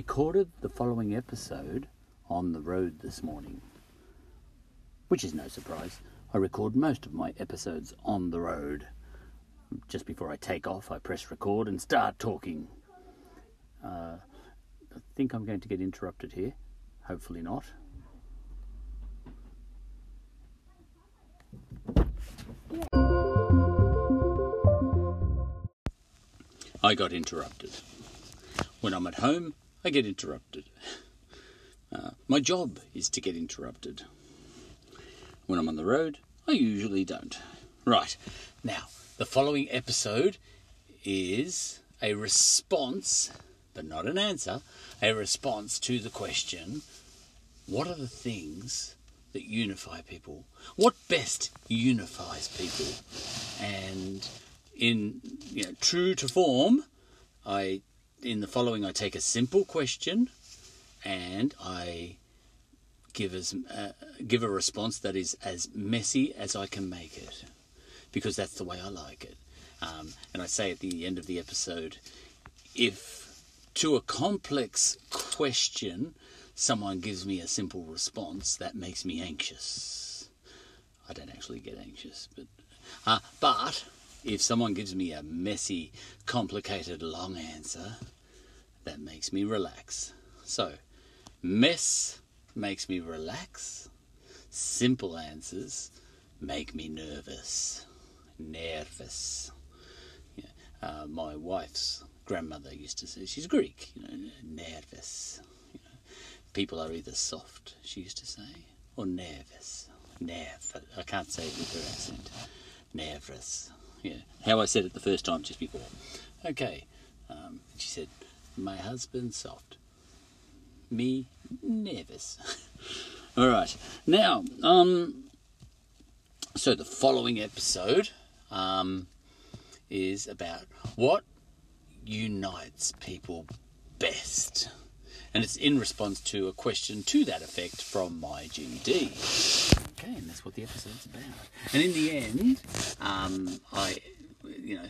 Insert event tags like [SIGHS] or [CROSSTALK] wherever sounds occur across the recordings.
recorded the following episode on the road this morning. Which is no surprise. I record most of my episodes on the road. Just before I take off, I press record and start talking. Uh, I think I'm going to get interrupted here. Hopefully not. I got interrupted. When I'm at home, I get interrupted. Uh, my job is to get interrupted. When I'm on the road, I usually don't. Right, now, the following episode is a response, but not an answer, a response to the question what are the things that unify people? What best unifies people? And in you know, true to form, I in the following I take a simple question and I give as uh, give a response that is as messy as I can make it, because that's the way I like it. Um, and I say at the end of the episode, if to a complex question someone gives me a simple response, that makes me anxious. I don't actually get anxious, but uh, but if someone gives me a messy, complicated, long answer, that makes me relax. So, mess makes me relax. Simple answers make me nervous. Nervous. Yeah. Uh, my wife's grandmother used to say, she's Greek, you know, nervous. You know, people are either soft, she used to say, or nervous. Nerve. I can't say it with her accent. Nervous. Yeah. How I said it the first time just before. Okay. Um, she said, my husband soft. Me nervous. [LAUGHS] All right. Now, um, so the following episode um, is about what unites people best. And it's in response to a question to that effect from my GD. Okay, and that's what the episode's about. And in the end, um, I, you know,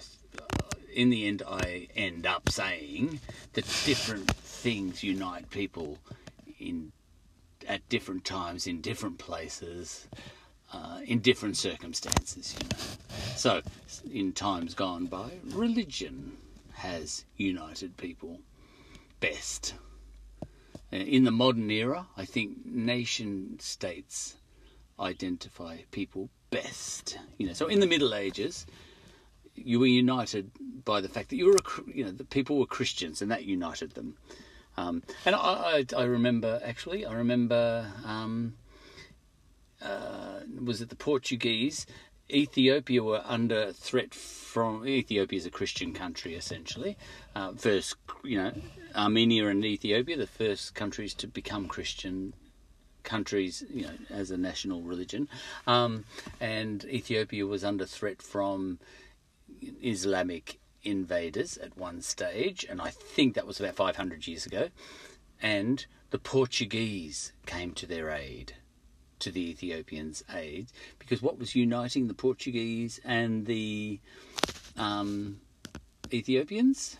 in the end, I end up saying that different things unite people in at different times, in different places, uh, in different circumstances. You know, so in times gone by, religion has united people best. Uh, in the modern era, I think nation states identify people best. You know, so in the Middle Ages, you were united by the fact that you were, a, you know, the people were Christians, and that united them. Um, and I, I, I, remember actually, I remember, um, uh, was it the Portuguese? Ethiopia were under threat from Ethiopia is a Christian country essentially. Uh, first, you know, Armenia and Ethiopia, the first countries to become Christian countries, you know, as a national religion. Um, and Ethiopia was under threat from Islamic invaders at one stage, and I think that was about 500 years ago. And the Portuguese came to their aid, to the Ethiopians' aid, because what was uniting the Portuguese and the um, Ethiopians?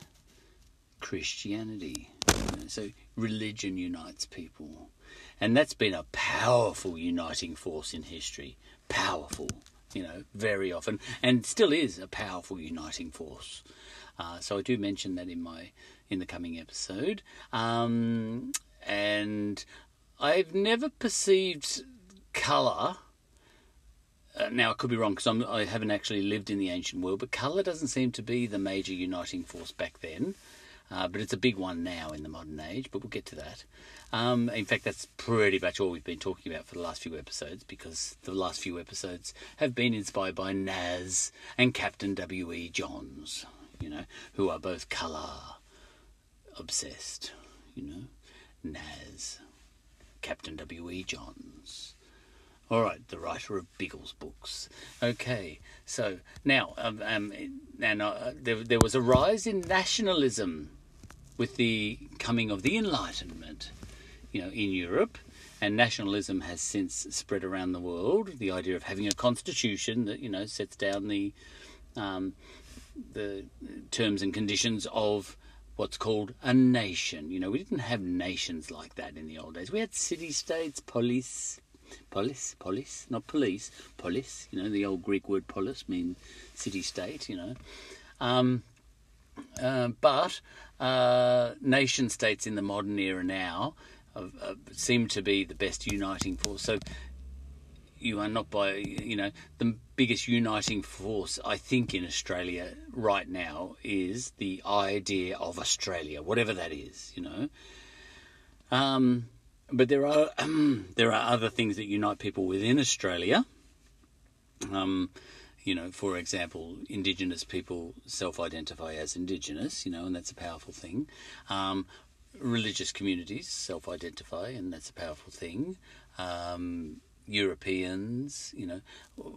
Christianity. So religion unites people. And that's been a powerful uniting force in history. Powerful you know, very often, and still is a powerful uniting force. Uh, so I do mention that in my in the coming episode, um, and I've never perceived colour. Uh, now I could be wrong because I haven't actually lived in the ancient world, but colour doesn't seem to be the major uniting force back then. Uh, but it's a big one now in the modern age. But we'll get to that. Um, in fact, that's pretty much all we've been talking about for the last few episodes because the last few episodes have been inspired by Nas and Captain W.E. Johns, you know, who are both colour obsessed, you know. Nas, Captain W.E. Johns. All right, the writer of Biggles books. Okay, so now, um, um, and uh, there, there was a rise in nationalism with the coming of the Enlightenment you know, in Europe, and nationalism has since spread around the world. The idea of having a constitution that you know sets down the um, the terms and conditions of what's called a nation. You know, we didn't have nations like that in the old days. We had city states, police, polis, polis, not police, polis. You know, the old Greek word polis means city state. You know, um, uh, but uh, nation states in the modern era now uh, seem to be the best uniting force. So you are not by you know the biggest uniting force I think in Australia right now is the idea of Australia, whatever that is. You know. Um, but there are um, [CLEARS THROAT] there are other things that unite people within Australia. Um, you know, for example, Indigenous people self-identify as Indigenous, you know, and that's a powerful thing. Um, religious communities self-identify, and that's a powerful thing. Um, Europeans, you know,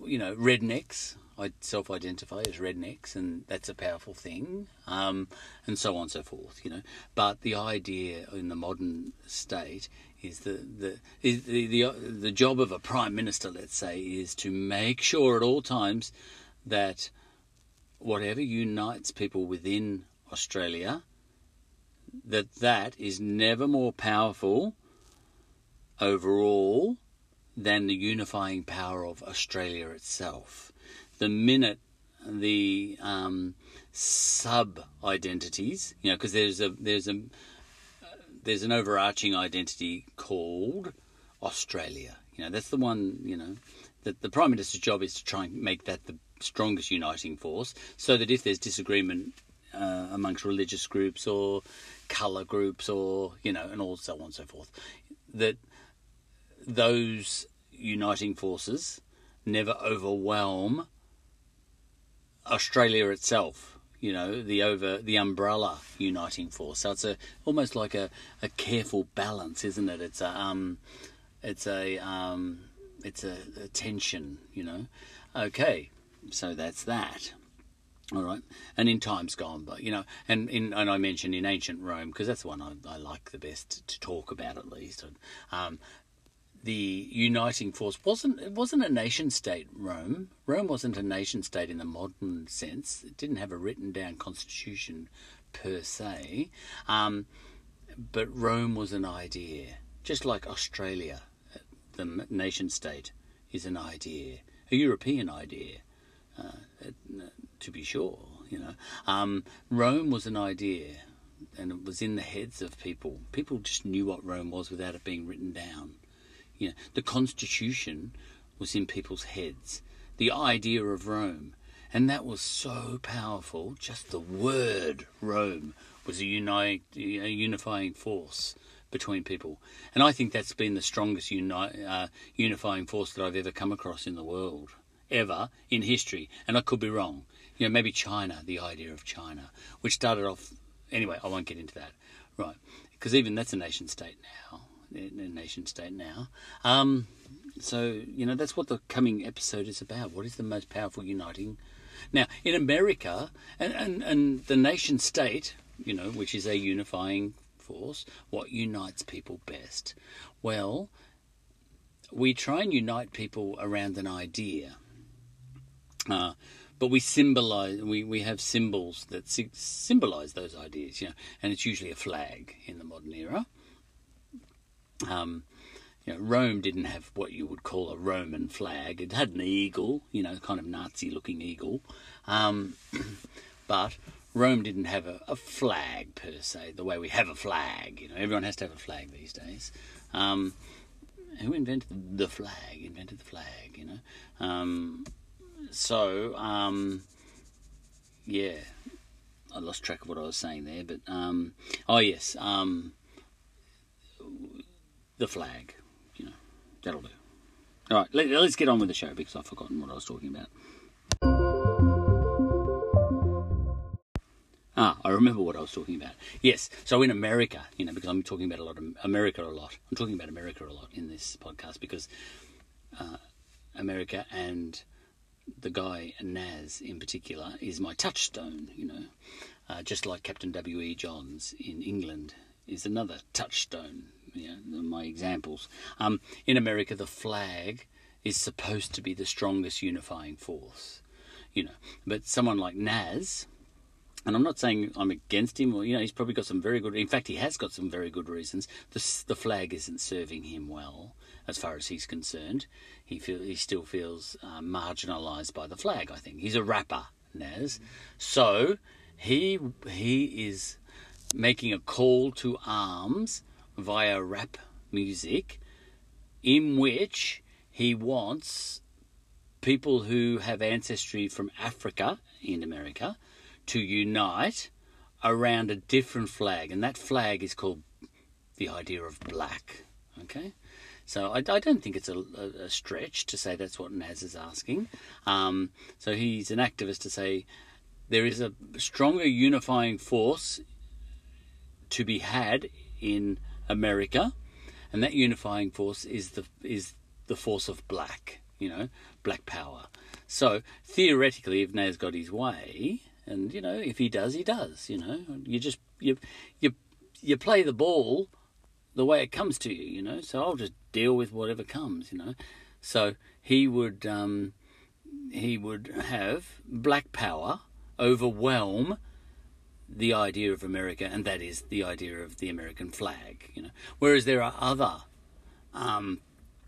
you know, rednecks. I self-identify as rednecks, and that's a powerful thing, um, and so on and so forth. You know, but the idea in the modern state is the the is the, the the job of a prime minister, let's say, is to make sure at all times that whatever unites people within Australia, that that is never more powerful overall than the unifying power of Australia itself. The minute the um, sub identities, you know, because there's a there's a there's an overarching identity called Australia. You know, that's the one. You know, that the prime minister's job is to try and make that the strongest uniting force, so that if there's disagreement uh, amongst religious groups or colour groups or you know, and all so on and so forth, that those uniting forces never overwhelm Australia itself. You know, the over the umbrella uniting force. So it's a almost like a, a careful balance, isn't it? It's a um, it's a um, it's a, a tension. You know. Okay, so that's that. All right, and in times gone by, you know, and in and I mentioned in ancient Rome because that's the one I, I, like the best to talk about at least. Um, the uniting force wasn't it wasn't a nation state Rome. Rome wasn't a nation state in the modern sense. It didn't have a written down constitution per se. Um, but Rome was an idea, just like Australia, the nation state is an idea, a European idea, uh, to be sure. You know, um, Rome was an idea, and it was in the heads of people. People just knew what Rome was without it being written down. You know, the Constitution was in people's heads. The idea of Rome. And that was so powerful. Just the word Rome was a, a unifying force between people. And I think that's been the strongest uni- uh, unifying force that I've ever come across in the world, ever in history. And I could be wrong. You know, maybe China, the idea of China, which started off. Anyway, I won't get into that. Right. Because even that's a nation state now nation state now. Um, so you know that's what the coming episode is about. What is the most powerful uniting? Now in America and and, and the nation state, you know, which is a unifying force, what unites people best? Well, we try and unite people around an idea. Uh, but we symbolize we, we have symbols that symbolize those ideas you know and it's usually a flag in the modern era um, you know, Rome didn't have what you would call a Roman flag. It had an eagle, you know, kind of Nazi-looking eagle, um, [CLEARS THROAT] but Rome didn't have a, a, flag per se, the way we have a flag. You know, everyone has to have a flag these days. Um, who invented the flag? Invented the flag, you know. Um, so, um, yeah, I lost track of what I was saying there, but um, oh yes, um, the flag. You know, that'll do. All right, let, us get on with the show because I've forgotten what I was talking about. Ah, I remember what I was talking about. Yes, so in America, you know, because I'm talking about a lot of America a lot. I'm talking about America a lot in this podcast because uh, America and the guy Nas in particular is my touchstone. You know, uh, just like Captain W. E. Johns in England is another touchstone you know, my examples. Um, in America, the flag is supposed to be the strongest unifying force, you know. But someone like Nas, and I'm not saying I'm against him, or you know, he's probably got some very good. In fact, he has got some very good reasons. The the flag isn't serving him well, as far as he's concerned. He feel he still feels uh, marginalised by the flag. I think he's a rapper, Nas, so he he is making a call to arms via rap music, in which he wants people who have ancestry from Africa in America to unite around a different flag, and that flag is called the idea of black. Okay, so I, I don't think it's a, a, stretch to say that's what Nas is asking. Um, so he's an activist to say there is a stronger unifying force to be had in America, and that unifying force is the is the force of black. You know, black power. So theoretically, if Nas got his way, and you know, if he does, he does. You know, you just you you you play the ball the way it comes to you. You know, so I'll just deal with whatever comes. You know, so he would um, he would have black power overwhelm the idea of America, and that is the idea of the American flag. You know, whereas there are other um,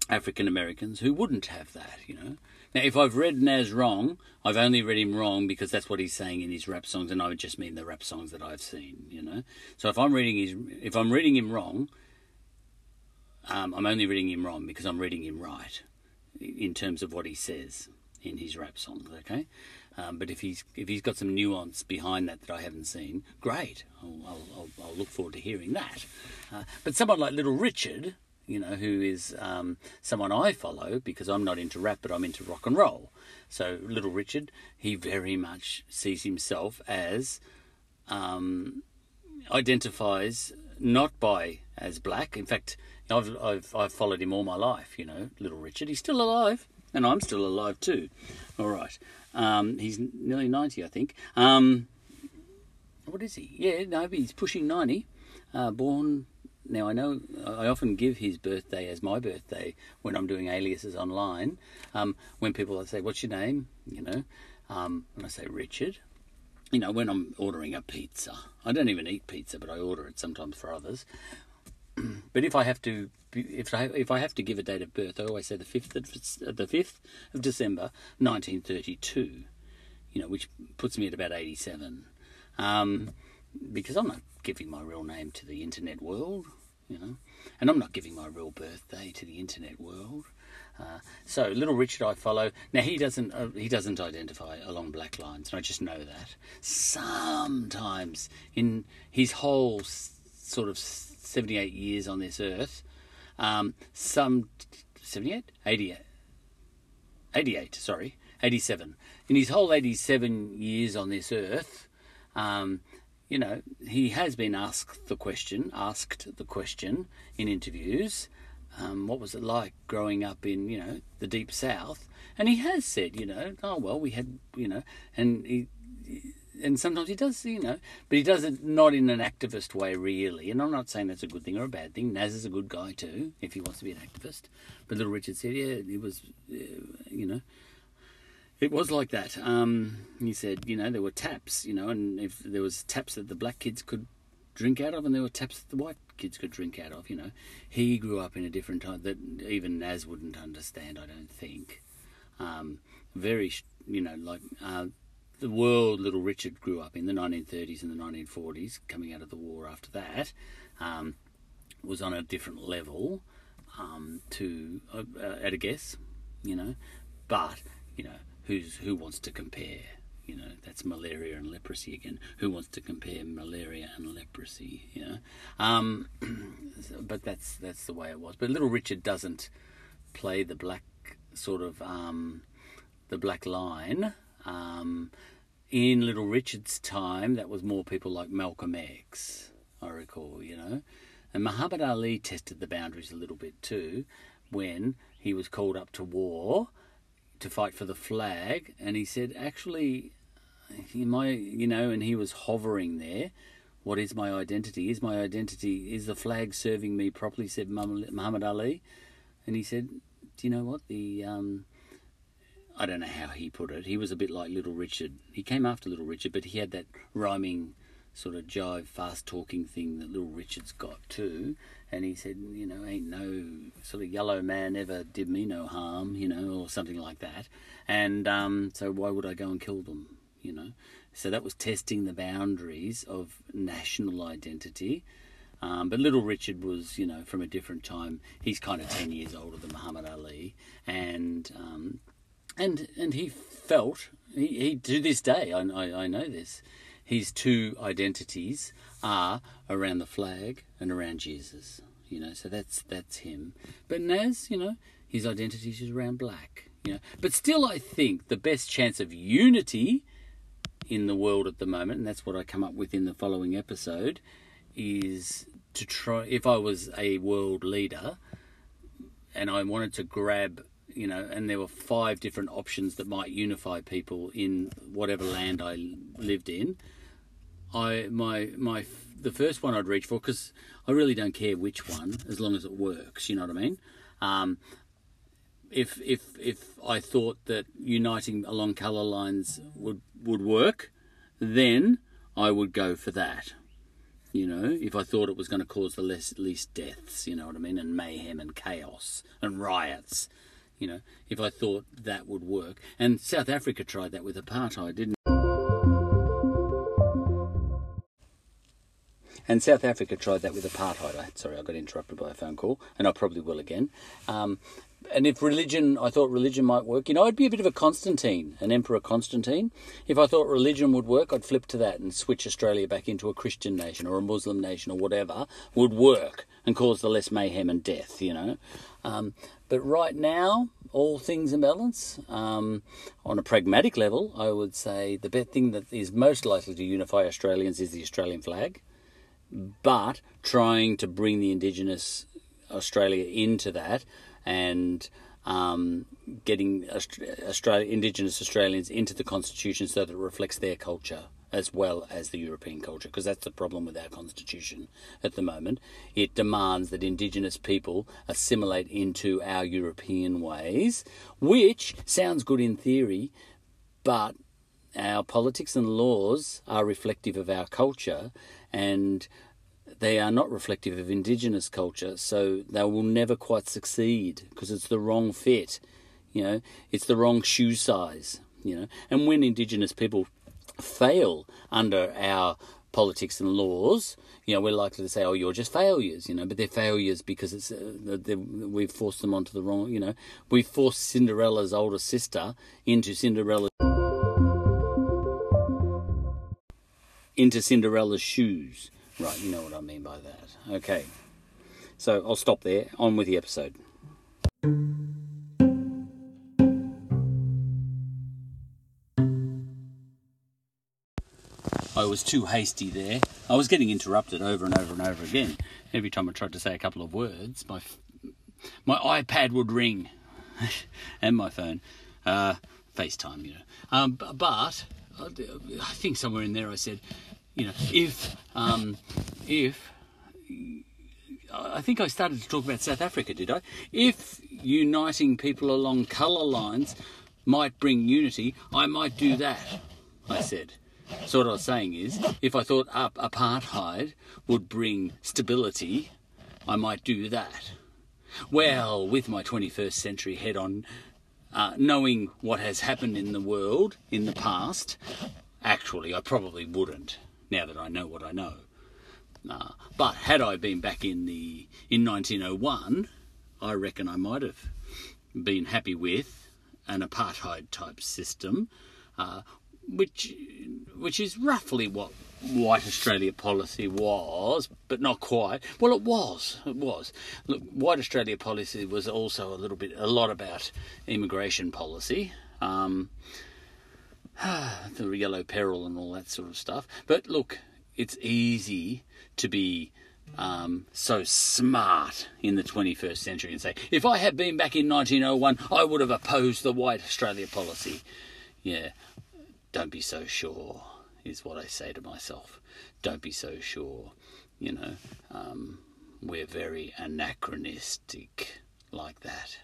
African Americans who wouldn't have that. You know, now, if I've read Nas wrong, I've only read him wrong because that's what he's saying in his rap songs, and I would just mean the rap songs that I've seen. You know, so if I'm reading his, if I'm reading him wrong, um, I'm only reading him wrong because I'm reading him right in terms of what he says in his rap songs. Okay, um, but if he's if he's got some nuance behind that that I haven't seen, great. I'll, I'll, I'll look forward to hearing that. Uh, but someone like Little Richard, you know, who is um, someone I follow because I'm not into rap, but I'm into rock and roll. So Little Richard, he very much sees himself as um, identifies not by as black. In fact, I've, I've I've followed him all my life. You know, Little Richard, he's still alive, and I'm still alive too. All right, um, he's nearly ninety, I think. Um, what is he? Yeah, no, he's pushing ninety. Uh, born now I know I often give his birthday as my birthday when I'm doing aliases online. Um, when people say, "What's your name?" you know, um, and I say Richard. You know, when I'm ordering a pizza, I don't even eat pizza, but I order it sometimes for others. [CLEARS THROAT] but if I have to, if I if I have to give a date of birth, I always say the fifth of the fifth of December, 1932. You know, which puts me at about 87. Um, because I'm not giving my real name to the internet world, you know, and I'm not giving my real birthday to the internet world. Uh, so little Richard, I follow. Now he doesn't uh, he doesn't identify along black lines, and I just know that. Sometimes in his whole sort of 78 years on this earth, um, some 78, 88, 88, sorry, 87. In his whole 87 years on this earth, um, you know, he has been asked the question, asked the question in interviews, um, what was it like growing up in, you know, the deep south? And he has said, you know, oh well, we had, you know, and he, and sometimes he does, you know, but he does it not in an activist way, really. And I'm not saying that's a good thing or a bad thing. Nas is a good guy too, if he wants to be an activist. But Little Richard said, yeah, it was, uh, you know, it was like that. Um, he said, you know, there were taps, you know, and if there was taps that the black kids could drink out of, and there were taps that the white kids could drink out of, you know. He grew up in a different time that even Nas wouldn't understand, I don't think. Um, very, you know, like uh, the world Little Richard grew up in the 1930s and the 1940s, coming out of the war after that, um, was on a different level um, to, uh, at a guess, you know. But, you know, who's who wants to compare? You know, that's malaria and leprosy again. Who wants to compare malaria and leprosy? You know, um, [CLEARS THROAT] but that's that's the way it was. But Little Richard doesn't play the black sort of um, the black line. Um, in Little Richard's time, that was more people like Malcolm X, I recall, you know. And Muhammad Ali tested the boundaries a little bit too when he was called up to war to fight for the flag, and he said, actually, my, you know, and he was hovering there. What is my identity? Is my identity, is the flag serving me properly? Said Muhammad Ali. And he said, do you know what? The, um, I don't know how he put it. He was a bit like Little Richard. He came after Little Richard, but he had that rhyming sort of jive, fast talking thing that Little Richard's got too. And he said, you know, ain't no sort of yellow man ever did me no harm, you know, or something like that. And um, so why would I go and kill them, you know? So that was testing the boundaries of national identity. Um, but Little Richard was, you know, from a different time. He's kind of ten years older than Muhammad Ali, and um, and and he felt he, he to this day I, I, I know this his two identities are around the flag and around Jesus you know so that's that's him. But Nas you know his identity is around black you know. But still I think the best chance of unity in the world at the moment and that's what I come up with in the following episode is to try if I was a world leader and I wanted to grab you know, and there were five different options that might unify people in whatever land I lived in. I my my the first one I'd reach for because I really don't care which one as long as it works. You know what I mean? Um, if if if I thought that uniting along colour lines would would work, then I would go for that. You know, if I thought it was going to cause the less, least deaths, you know what I mean, and mayhem and chaos and riots, you know, if I thought that would work. And South Africa tried that with apartheid, didn't And South Africa tried that with apartheid. Sorry, I got interrupted by a phone call, and I probably will again. Um, and if religion, I thought religion might work, you know, I'd be a bit of a Constantine, an Emperor Constantine. If I thought religion would work, I'd flip to that and switch Australia back into a Christian nation or a Muslim nation or whatever would work and cause the less mayhem and death, you know. Um, but right now, all things in balance. Um, on a pragmatic level, I would say the best thing that is most likely to unify Australians is the Australian flag but trying to bring the Indigenous Australia into that and um, getting Australia, Indigenous Australians into the Constitution so that it reflects their culture as well as the European culture, because that's the problem with our Constitution at the moment. It demands that Indigenous people assimilate into our European ways, which sounds good in theory, but our politics and laws are reflective of our culture, and they are not reflective of indigenous culture, so they will never quite succeed because it's the wrong fit. You know, it's the wrong shoe size. You know, and when indigenous people fail under our politics and laws, you know, we're likely to say, "Oh, you're just failures," you know, but they're failures because it's uh, we've forced them onto the wrong. You know, we've forced Cinderella's older sister into Cinderella into Cinderella's shoes. Right, you know what I mean by that. Okay, so I'll stop there. On with the episode. I was too hasty there. I was getting interrupted over and over and over again. Every time I tried to say a couple of words, my my iPad would ring, [LAUGHS] and my phone, uh, FaceTime, you know. Um, but I think somewhere in there I said, you know, if um, if I think I started to talk about South Africa, did I? If uniting people along colour lines might bring unity, I might do that. I said. So what I was saying is, if I thought up apartheid would bring stability, I might do that. Well, with my 21st century head on, uh, knowing what has happened in the world in the past, actually, I probably wouldn't now that I know what I know. Uh, but had I been back in the in 1901, I reckon I might have been happy with an apartheid type system, uh, which which is roughly what white Australia policy was, but not quite. Well, it was. It was. Look, white Australia policy was also a little bit, a lot about immigration policy. Um, [SIGHS] the yellow peril and all that sort of stuff. But look, it's easy to be um, so smart in the 21st century and say, if I had been back in 1901, I would have opposed the white Australia policy. Yeah, don't be so sure, is what I say to myself. Don't be so sure. You know, um, we're very anachronistic like that.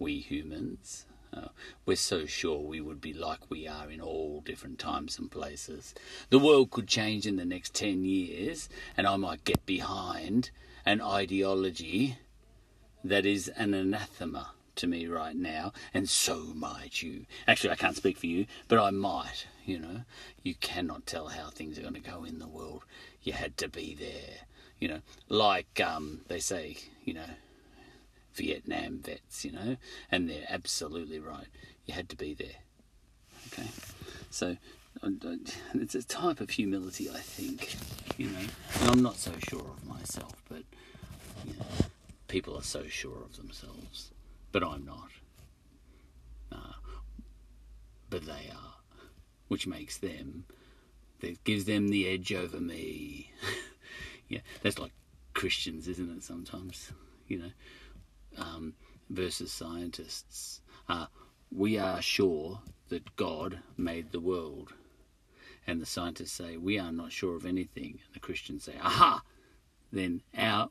We humans Uh, we're so sure we would be like we are in all different times and places. The world could change in the next 10 years, and I might get behind an ideology that is an anathema to me right now, and so might you. Actually, I can't speak for you, but I might, you know. You cannot tell how things are going to go in the world. You had to be there, you know. Like um, they say, you know, Vietnam vets, you know, and they're absolutely right. You had to be there. Okay, so it's a type of humility, I think, you know. And I'm not so sure of myself, but you know, people are so sure of themselves, but I'm not. Uh, but they are, which makes them, that gives them the edge over me. [LAUGHS] yeah, that's like Christians, isn't it? Sometimes, you know um, versus scientists. Uh, we are sure that God made the world. And the scientists say, we are not sure of anything. And the Christians say, aha! Then our,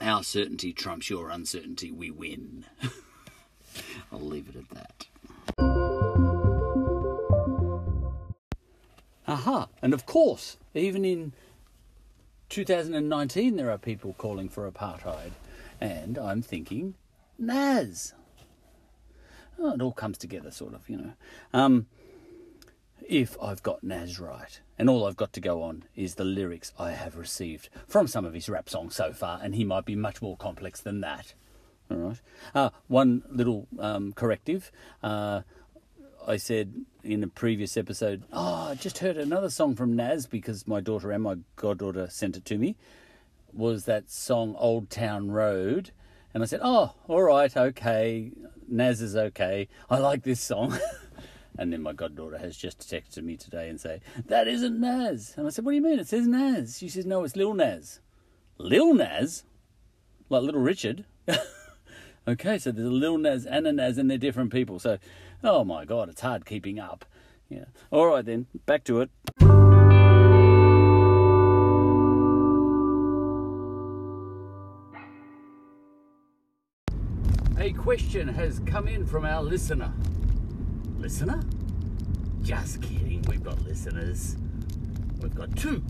our certainty trumps your uncertainty, we win. [LAUGHS] I'll leave it at that. Aha! And of course, even in 2019, there are people calling for apartheid. And I'm thinking, Nas. Oh, it all comes together, sort of, you know. Um, if I've got Nas right, and all I've got to go on is the lyrics I have received from some of his rap songs so far, and he might be much more complex than that. All right. Uh, one little um, corrective. Uh, I said in a previous episode, oh, I just heard another song from Nas because my daughter and my goddaughter sent it to me was that song Old Town Road. And I said, Oh, all right, okay. Nas is okay. I like this song. [LAUGHS] and then my goddaughter has just texted me today and say, That isn't Nas. And I said, What do you mean? It says Nas. She says, No, it's Lil Nas. Lil Nas? Like Little Richard? [LAUGHS] okay, so there's a Lil Nas and a Nas and they're different people. So, oh my God, it's hard keeping up. Yeah. All right then, back to it. A question has come in from our listener. Listener? Just kidding, we've got listeners. We've got two.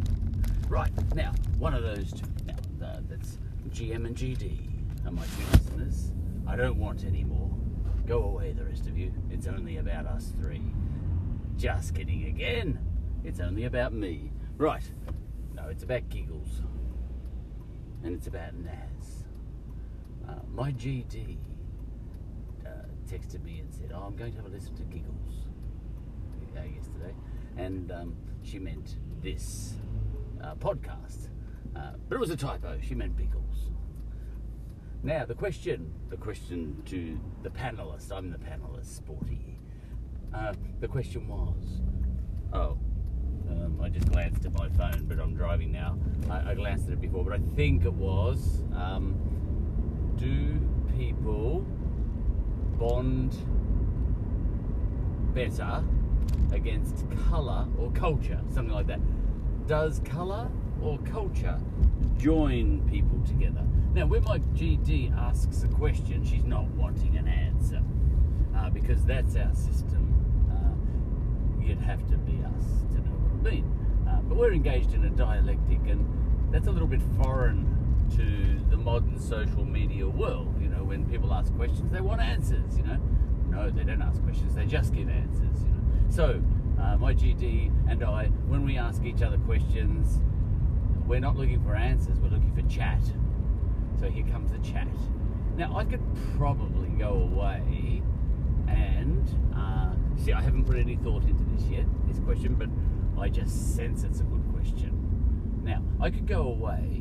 Right, now, one of those two. Now, uh, that's GM and GD are my two listeners. I don't want any more. Go away, the rest of you. It's only about us three. Just kidding again. It's only about me. Right. No, it's about giggles. And it's about Nas. Uh, my GD texted me and said, "Oh, I'm going to have a listen to Giggles uh, yesterday," and um, she meant this uh, podcast, uh, but it was a typo. She meant Biggles. Now the question, the question to the panelist. I'm the panelist, Sporty. Uh, the question was, oh. Um, I just glanced at my phone, but I'm driving now. I, I glanced at it before, but I think it was um, Do people bond better against colour or culture, something like that. Does colour or culture join people together? Now, when my GD asks a question, she's not wanting an answer uh, because that's our system. Uh, you'd have to be us to know what I mean. Uh, but we're engaged in a dialectic, and that's a little bit foreign to the modern social media world. When people ask questions, they want answers. You know, no, they don't ask questions; they just give answers. You know, so uh, my GD and I, when we ask each other questions, we're not looking for answers; we're looking for chat. So here comes the chat. Now I could probably go away and uh, see. I haven't put any thought into this yet, this question, but I just sense it's a good question. Now I could go away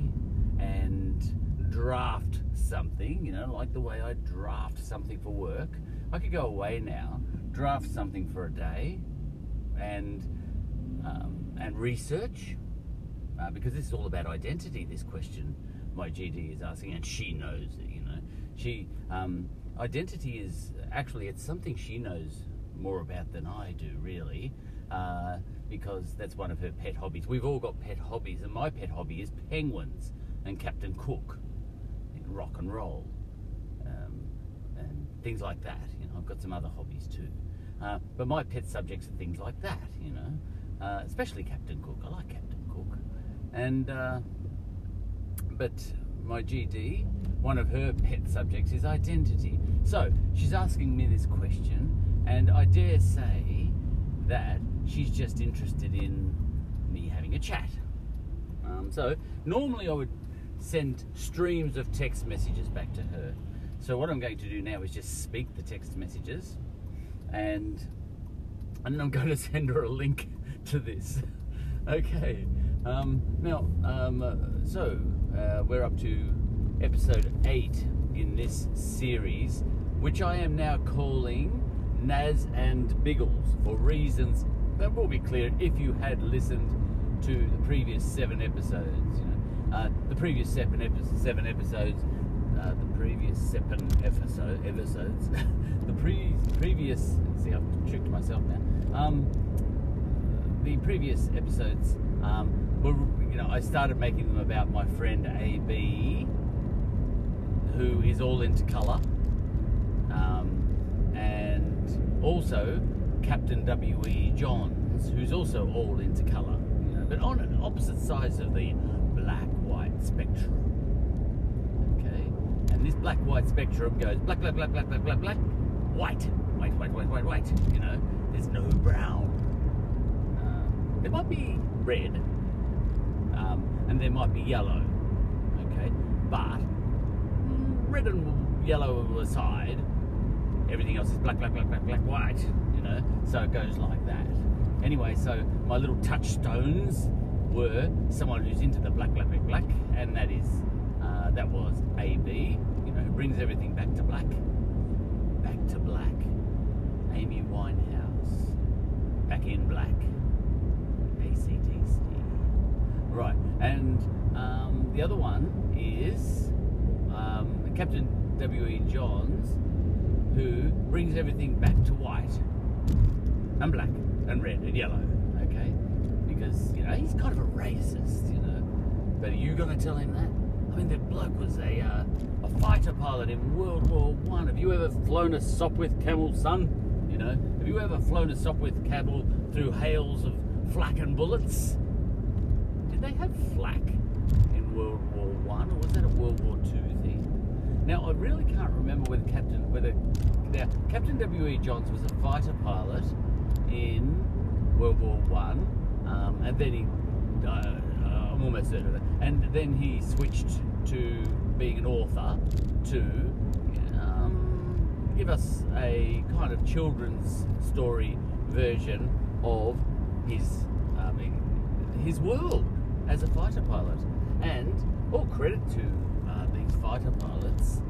draft something, you know, like the way I draft something for work. I could go away now, draft something for a day, and um, and research, uh, because this is all about identity. This question my GD is asking, and she knows it. You know, she um, identity is actually it's something she knows more about than I do, really. Uh, because that's one of her pet hobbies. We've all got pet hobbies, and my pet hobby is penguins and Captain Cook rock and roll. Um, and things like that. You know, I've got some other hobbies too. Uh, but my pet subjects are things like that, you know, uh, especially Captain Cook. I like Captain Cook. And, uh, but my GD, one of her pet subjects is identity. So she's asking me this question, and I dare say that she's just interested in me having a chat. Um, so normally I would send streams of text messages back to her. So what I'm going to do now is just speak the text messages and and I'm [LAUGHS] going to send her a link to this. [LAUGHS] okay. Um, now, um, uh, so uh, we're up to episode eight in this series, which I am now calling Nas and Biggles for reasons that will be clear if you had listened to the previous seven episodes. Uh, the previous seven, epi- seven episodes uh, the previous seven episode, episodes, [LAUGHS] the pre- previous, see, I've tricked myself now. Um, the previous episodes um, were, you know, I started making them about my friend AB, who is all into colour, um, and also Captain W.E. Johns, who's also all into colour, you know, but on opposite sides of the black-white spectrum. Okay? And this black white spectrum goes black, black, black, black, black, black, black, white, white, white, white, white, white. You know, there's no brown. Uh, there might be red, um, and there might be yellow. Okay, but red and yellow aside, everything else is black, black, black, black, black, white. You know, so it goes like that. Anyway, so my little touchstones were someone who's into the black, black, black, black, and that is uh, that was AB, you know, who brings everything back to black. Back to black. Amy Winehouse. Back in black. ACDC. Right, and um, the other one is um, Captain W.E. Johns, who brings everything back to white and black and red and yellow? Because, you know, he's kind of a racist, you know. But are you going to tell him that? I mean, that bloke was a, uh, a fighter pilot in World War One. Have you ever flown a Sopwith Camel, son? You know, have you ever flown a Sopwith Camel through hails of flak and bullets? Did they have flak in World War One, or was that a World War Two thing? Now, I really can't remember whether Captain whether now Captain W. E. Johns was a fighter pilot in World War One, um, and then he. Uh, I'm almost certain of that. And then he switched to being an author to um, give us a kind of children's story version of his um, his world as a fighter pilot. And all credit to uh, these fighter pilots.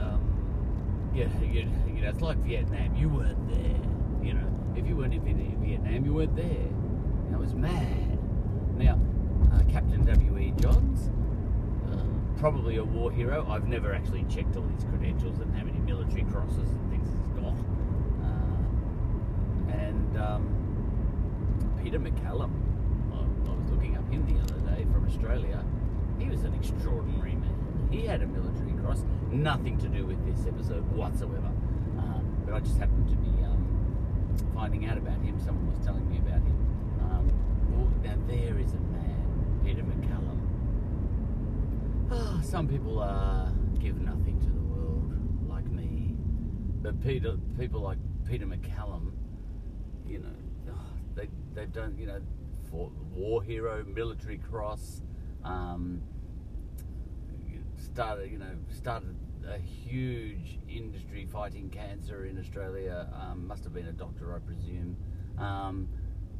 Um, yeah, you, you know, it's like Vietnam. You weren't there. You know, if you weren't in Vietnam, you weren't there. It was mad. Now, uh, Captain W.E. Johns, uh, probably a war hero. I've never actually checked all his credentials and how many military crosses and things he's got. Uh, and um, Peter MacCallum, I, I was looking up him the other day from Australia. He was an extraordinary man. He had a military cross, nothing to do with this episode whatsoever. Uh, but I just happened to be um, finding out about him. Someone was telling me about now there is a man, Peter MacCallum. Ah, some people uh, give nothing to the world, like me. But Peter, people like Peter MacCallum, you know, ah, they they've done, you know, for war hero, military cross. Um, started, you know, started a huge industry fighting cancer in Australia. Um, must have been a doctor, I presume, um,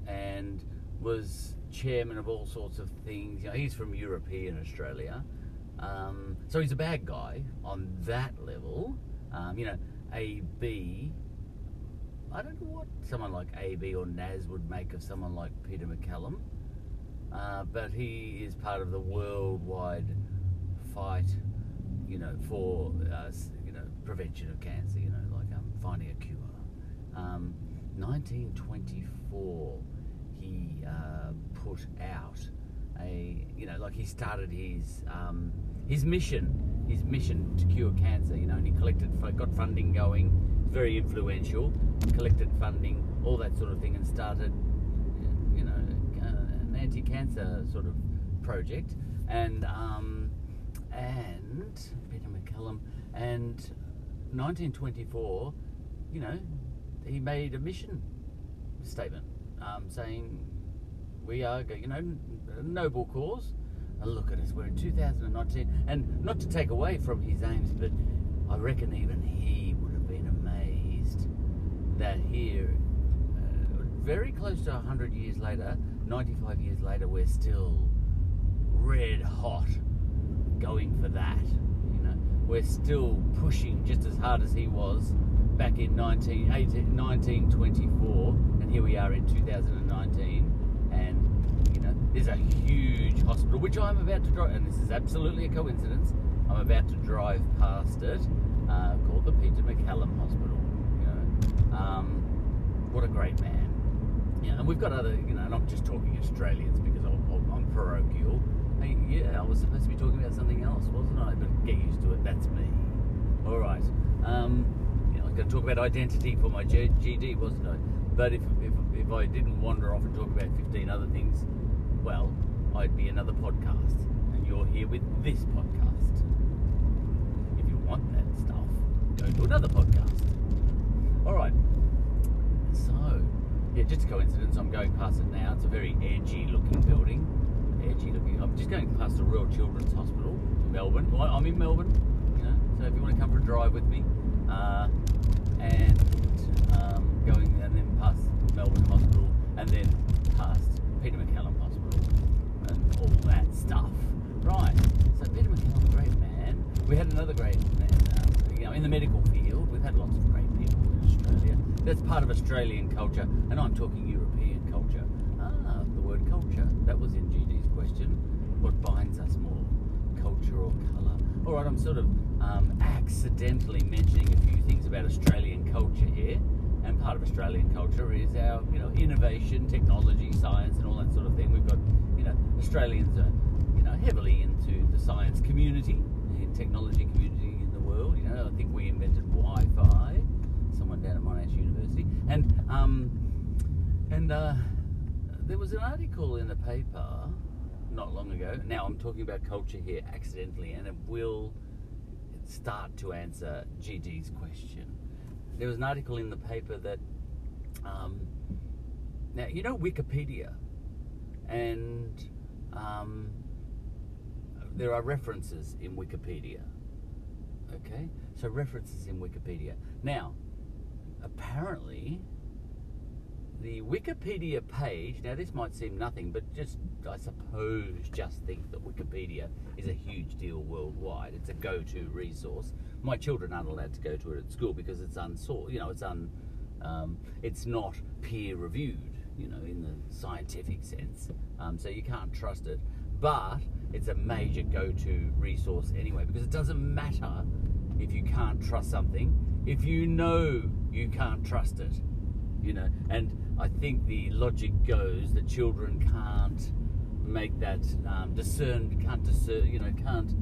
and was chairman of all sorts of things. You know, he's from European Australia, um, so he's a bad guy on that level. Um, you know, AB. I don't know what someone like AB or Nas would make of someone like Peter MacCallum, uh, but he is part of the worldwide fight, you know, for uh, you know prevention of cancer. You know, like um, finding a cure. Um, 1924, he uh, put out a you know like he started his um, his mission, his mission to cure cancer. You know, and he collected got funding going, very influential, collected funding, all that sort of thing, and started you know an anti-cancer sort of project, and um, and Peter MacCallum and 1924, you know, he made a mission statement um, saying we are, you know, noble cause. And look at us, we're in 2019. And not to take away from his aims, but I reckon even he would have been amazed that here, uh, very close to 100 years later, 95 years later, we're still red hot going for that. You know, we're still pushing just as hard as he was back in 19, 18, 1924, and here we are in 2019, and you know there's a huge hospital which I'm about to drive, and this is absolutely a coincidence. I'm about to drive past it, uh, called the Peter MacCallum Hospital. You know, um, what a great man. Yeah, and we've got other, you know, not just talking Australians because I'm, I'm parochial. Hey, yeah, I was supposed to be talking about something else, wasn't I? But get used to it. That's me. All right. Um, was going to talk about identity for my GD, wasn't I? But if, if, if I didn't wander off and talk about 15 other things, well, I'd be another podcast. And you're here with this podcast. If you want that stuff, go to another podcast. All right. So, yeah, just a coincidence. I'm going past it now. It's a very edgy looking building. Edgy looking. I'm just going past the Royal Children's Hospital in Melbourne. Well, I'm in Melbourne, you know. So if you want to come for a drive with me, uh, and um, going Melbourne Hospital and then past Peter MacCallum Hospital and all that stuff. Right. So Peter MacCallum, great man. We had another great man. Um, you know, in the medical field, we've had lots of great people in Australia. That's part of Australian culture, and I'm talking European culture. Ah, the word culture. That was in GD's question. What binds us more, culture or colour? All right, I'm sort of um, accidentally mentioning a few things about Australian culture here. And part of Australian culture is our, you know, innovation, technology, science, and all that sort of thing. We've got, you know, Australians are, you know, heavily into the science community, and technology community in the world. You know, I think we invented Wi-Fi. Someone down at Monash University, and um, and uh, there was an article in the paper not long ago. Now I'm talking about culture here accidentally, and it will start to answer GD's question. There was an article in the paper that, um, now you know Wikipedia, and um, there are references in Wikipedia. Okay, so references in Wikipedia. Now, apparently, the Wikipedia page, now this might seem nothing, but just, I suppose, just think that Wikipedia is a huge deal worldwide. It's a go-to resource. My children aren't allowed to go to it at school because it's unsought, you know, it's un, um, it's not peer-reviewed, you know, in the scientific sense. Um, so you can't trust it. But it's a major go-to resource anyway, because it doesn't matter if you can't trust something, if you know you can't trust it, you know, and I think the logic goes that children can't make that um, discern, can't discern, you know, can't,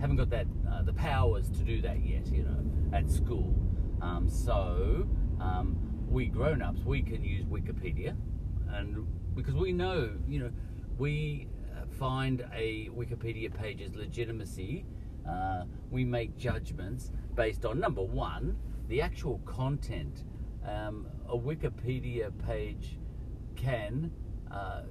haven't got that, uh, the powers to do that yet, you know, at school. Um, so, um, we grown ups, we can use Wikipedia, and because we know, you know, we uh, find a Wikipedia page's legitimacy, uh, we make judgments based on number one, the actual content um, a Wikipedia page can uh,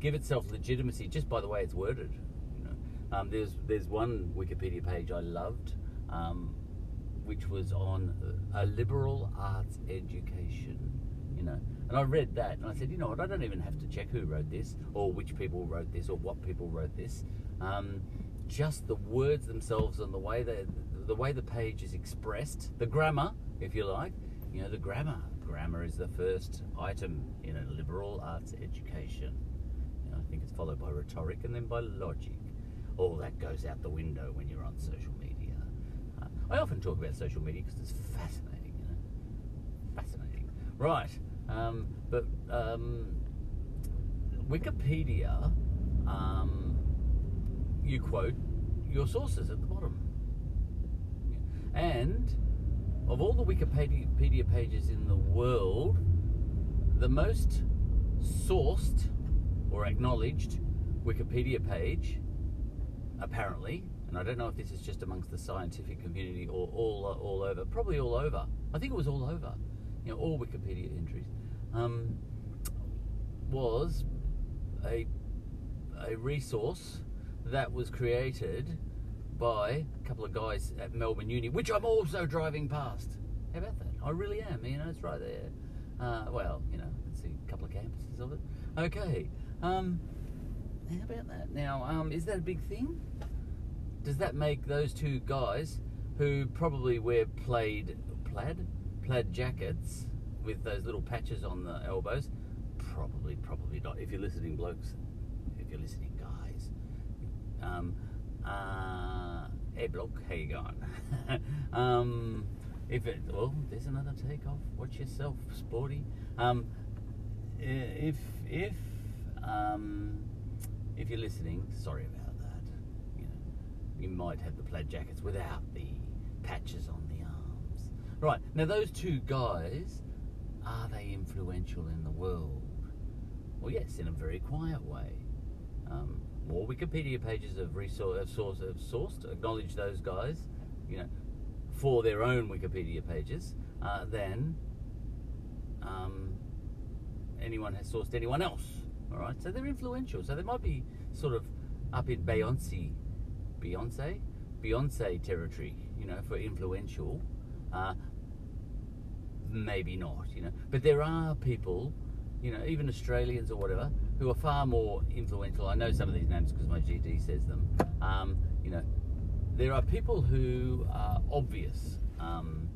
give itself legitimacy just by the way it's worded. You know, um, there's there's one Wikipedia page I loved, um, which was on a liberal arts education. You know, and I read that and I said, you know what? I don't even have to check who wrote this or which people wrote this or what people wrote this. Um, just the words themselves and the way that the way the page is expressed, the grammar, if you like, you know, the grammar. Grammar is the first item in a liberal arts education. You know, I think it's followed by rhetoric and then by logic. All that goes out the window when you're on social media. Uh, I often talk about social media because it's fascinating, you know. Fascinating. Right. Um, but um, Wikipedia um, you quote your sources at the bottom. And of all the Wikipedia pages in the world, the most sourced or acknowledged Wikipedia page, apparently, and I don't know if this is just amongst the scientific community or all all over, probably all over. I think it was all over, you know, all Wikipedia entries, um, was a a resource that was created by a couple of guys at Melbourne Uni, which I'm also driving past. How about that? I really am. You know, it's right there. Uh, well, you know, see a couple of campuses of it. Okay. Um, how about that? Now, um, is that a big thing? Does that make those two guys who probably wear plaid, plaid, plaid jackets with those little patches on the elbows? Probably, probably not. If you're listening, blokes, if you're listening, guys. Um, uh, hey, bloke, how you going? [LAUGHS] um, if it, well, there's another takeoff. Watch yourself, sporty. Um, if if um, if you're listening, sorry about that. You know, you might have the plaid jackets without the patches on the arms. Right now, those two guys are they influential in the world? Well, yes, in a very quiet way. Um, more Wikipedia pages have, resource, have, source, have sourced, acknowledged those guys, you know, for their own Wikipedia pages uh, than um, anyone has sourced anyone else. All right, so they're influential. So they might be sort of up in Beyonce, Beyonce, Beyonce territory, you know, for influential. Uh, maybe not, you know, but there are people, you know, even Australians or whatever, who are far more influential. I know some of these names because my GD says them. Um, you know, there are people who are obvious, um,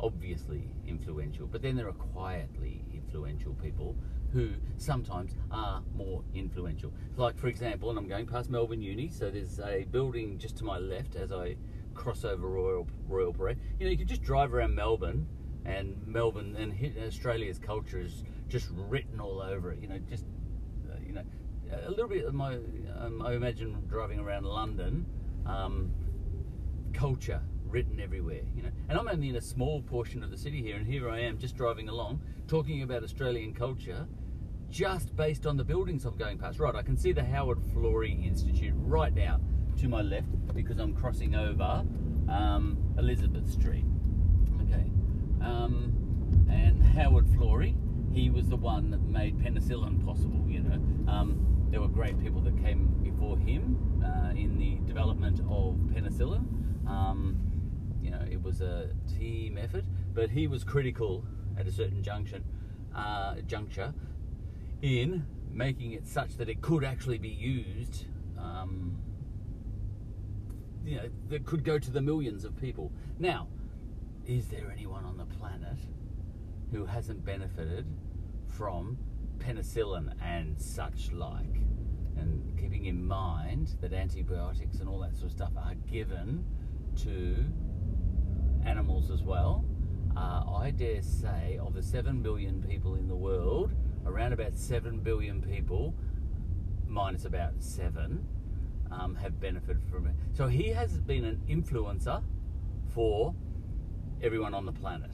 obviously influential, but then there are quietly influential people who sometimes are more influential. Like, for example, and I'm going past Melbourne Uni, so there's a building just to my left as I cross over Royal, Royal Parade. You know, you can just drive around Melbourne, and Melbourne and Australia's culture is just written all over it. You know, just, a little bit of my, um, I imagine driving around London, um, culture written everywhere, you know. And I'm only in a small portion of the city here, and here I am just driving along, talking about Australian culture, just based on the buildings I'm going past. Right, I can see the Howard Florey Institute right now to my left because I'm crossing over um, Elizabeth Street. Okay, um, and Howard Florey, he was the one that made penicillin possible. You know, um, there were great people that came before him uh, in the development of penicillin. Um, you know, it was a team effort, but he was critical at a certain junction, uh, juncture in making it such that it could actually be used. Um, you know, that could go to the millions of people. Now, is there anyone on the planet who hasn't benefited from penicillin and such like? And keeping in mind that antibiotics and all that sort of stuff are given to animals as well. Uh, I dare say, of the 7 billion people in the world, around about 7 billion people, minus about 7, um, have benefited from it. So he has been an influencer for everyone on the planet.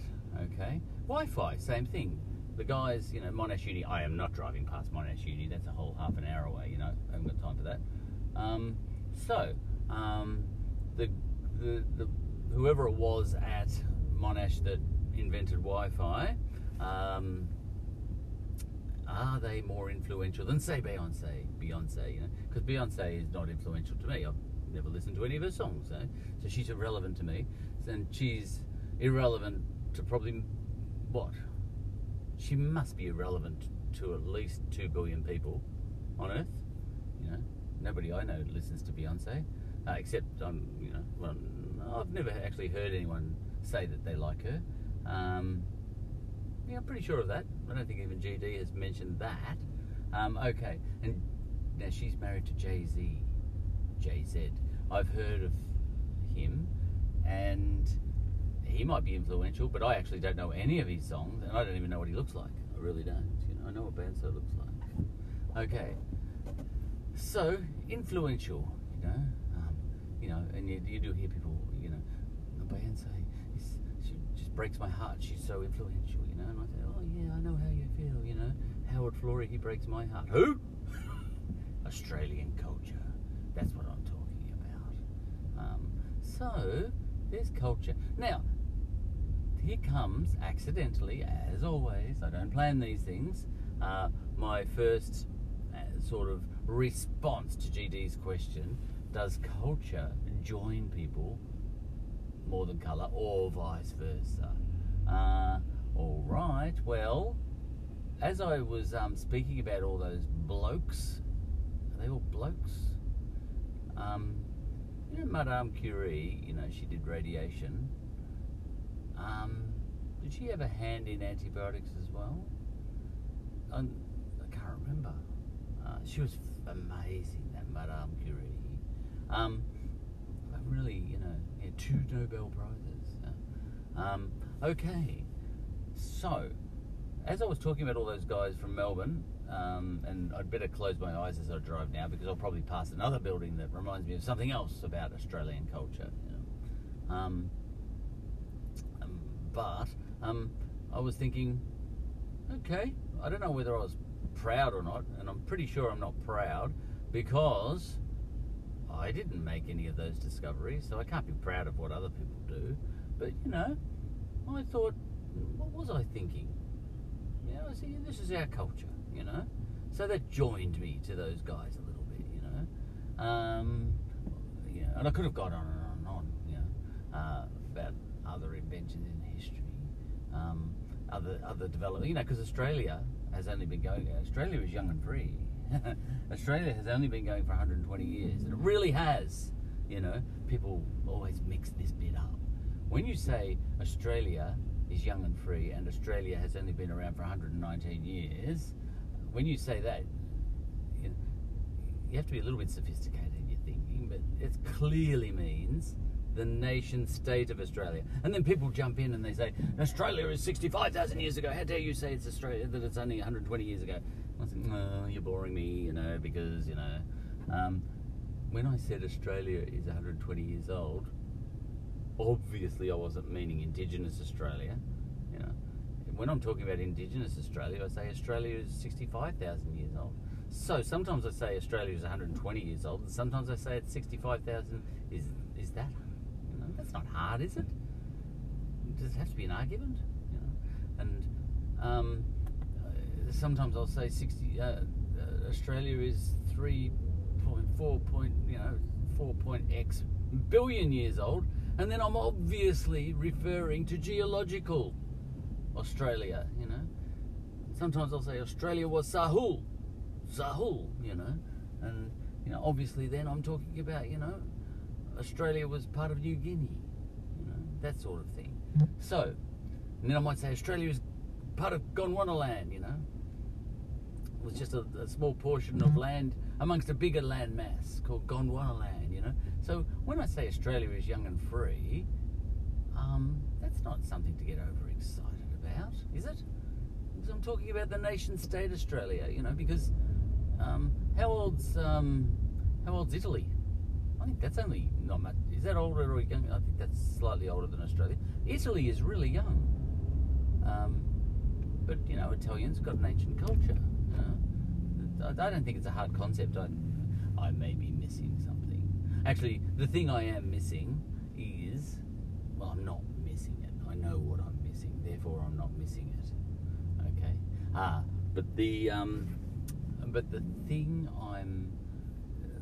Okay? Wi Fi, same thing. The guys, you know, Monash Uni, I am not driving past Monash Uni, that's a whole half an hour away, you know, I haven't got time for that. Um, so, um, the, the, the whoever it was at Monash that invented Wi-Fi, um, are they more influential than say Beyonce? Beyonce, you know, because Beyonce is not influential to me. I've never listened to any of her songs, so, so she's irrelevant to me, and she's irrelevant to probably what? She must be irrelevant to at least two billion people on Earth. You know, nobody I know listens to Beyonce, uh, except I'm, um, you know, well, I've never actually heard anyone say that they like her. Um, yeah, I'm pretty sure of that. I don't think even GD has mentioned that. Um, okay, and now she's married to Jay Z. Jay Z. I've heard of him, and he might be influential, but I actually don't know any of his songs, and I don't even know what he looks like. I really don't. You know, I know what Benzo looks like. Okay. so influential, you know, um, you know, and you, you do hear people, you know, "It's- she just breaks my heart. She's so influential, you know. And I say, oh yeah, I know how you feel, you know. Howard Florey, he breaks my heart. Who? [LAUGHS] Australian culture. That's what I'm talking about. Um, so there's culture. Now, here comes accidentally, as always. I don't plan these things. Uh, my first uh, sort of response to GD's question: Does culture join people more than colour, or vice versa? Uh, all right. Well, as I was um, speaking about all those blokes, are they all blokes? Um, you know, Madame Curie. You know, she did radiation. Um, did she have a hand in antibiotics as well? Um, I can't remember. Uh, she was amazing, that Madame Curie. Um, really, you know, yeah, two Nobel prizes. Uh, um, okay, so as I was talking about all those guys from Melbourne, um, and I'd better close my eyes as I drive now because I'll probably pass another building that reminds me of something else about Australian culture. You know. um, but um, I was thinking, okay, I don't know whether I was proud or not, and I'm pretty sure I'm not proud because I didn't make any of those discoveries, so I can't be proud of what other people do. But you know, I thought, what was I thinking? You know, I see, this is our culture, you know. So that joined me to those guys a little bit, you know. Um, and I could have gone on and on and on, you know, uh, about other inventions in um, other other development, you know, because Australia has only been going. Australia is young and free. [LAUGHS] Australia has only been going for 120 years, and it really has. You know, people always mix this bit up. When you say Australia is young and free, and Australia has only been around for 119 years, when you say that, you, you have to be a little bit sophisticated in your thinking, but it clearly means the nation state of Australia. And then people jump in and they say, Australia is 65,000 years ago. How dare you say it's Australia, that it's only 120 years ago? I think, oh, you're boring me, you know, because, you know. Um, when I said Australia is 120 years old, obviously I wasn't meaning Indigenous Australia. You know, when I'm talking about Indigenous Australia, I say Australia is 65,000 years old. So sometimes I say Australia is 120 years old, and sometimes I say it's 65,000. Is is that? Not hard, is it? Does it have to be an argument? You know, and um, uh, sometimes I'll say 60. Uh, uh, Australia is 3.4 point, you know, 4 point x billion years old, and then I'm obviously referring to geological Australia. You know, sometimes I'll say Australia was Sahul, Sahul. You know, and you know, obviously then I'm talking about you know, Australia was part of New Guinea. That sort of thing. So, and then I might say Australia is part of Gondwana land. You know, it was just a, a small portion of land amongst a bigger land mass called Gondwana land. You know, so when I say Australia is young and free, um, that's not something to get overexcited about, is it? Because I'm talking about the nation state Australia, you know, because um, how old's um, how old's Italy? I think that's only not much. Is that older or young? I think that's slightly older than Australia. Italy is really young, um, but you know, Italians got an ancient culture. You know? I I don't think it's a hard concept. I, I may be missing something. Actually, the thing I am missing is, well, I'm not missing it. I know what I'm missing, therefore I'm not missing it. Okay. Ah, but the um, but the thing I'm,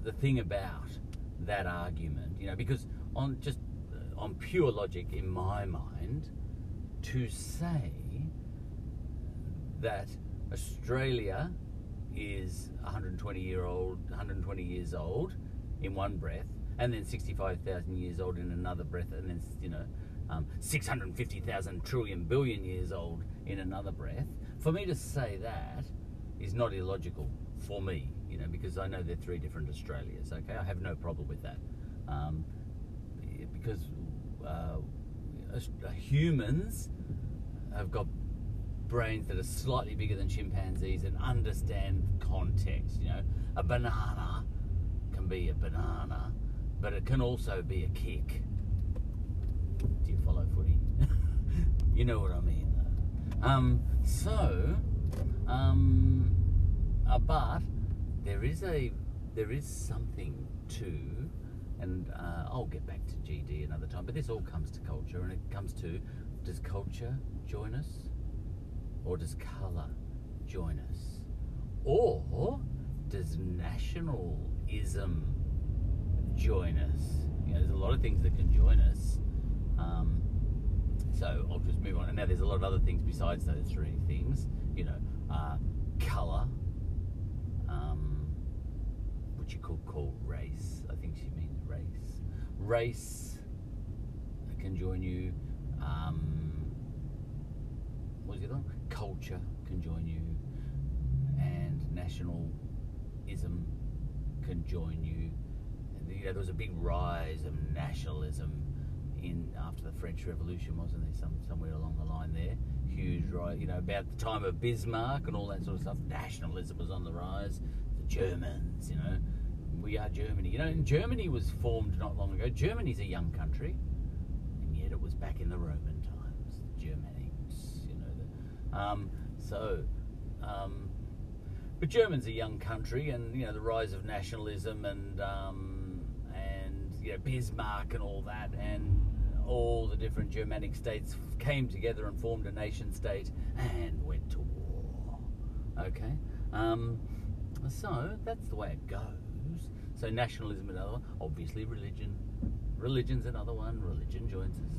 the thing about that argument, you know, because on just uh, on pure logic in my mind, to say that Australia is 120 year old, 120 years old in one breath, and then 65,000 years old in another breath, and then you know um, 650,000 trillion billion years old in another breath. For me to say that is not illogical for me, you know, because I know they're three different Australias. Okay, I have no problem with that, um, because uh, humans have got brains that are slightly bigger than chimpanzees and understand context. You know, a banana can be a banana, but it can also be a kick. Do you follow footy? [LAUGHS] you know what I mean. Um, so, um, uh, but there is a there is something to, and uh, I'll get back to GD another time. But this all comes to culture, and it comes to does culture join us, or does colour join us, or does nationalism join us? You know, there's a lot of things that can join us. Um, so I'll just move on. And now there's a lot of other things besides those three things. You know, uh, colour, um, could call race. I think she means race. Race can join you. Um, what was the other one? Culture can join you, and nationalism can join you. And, You know, there was a big rise of nationalism in after the French Revolution, wasn't there? Some somewhere along the line there, huge rise. You know, about the time of Bismarck and all that sort of stuff. Nationalism was on the rise. The Germans, you know, we are Germany. You know, and Germany was formed not long ago. Germany's a young country, and yet it was back in the Roman times. The Germanics, you know. The, um, so. Um, but Germany's a young country, and you know the rise of nationalism and um, and you know Bismarck and all that, and all the different Germanic states came together and formed a nation state and went to war. Okay, um, so that's the way it goes. So nationalism another one, obviously religion. Religion's another one. Religion joins us.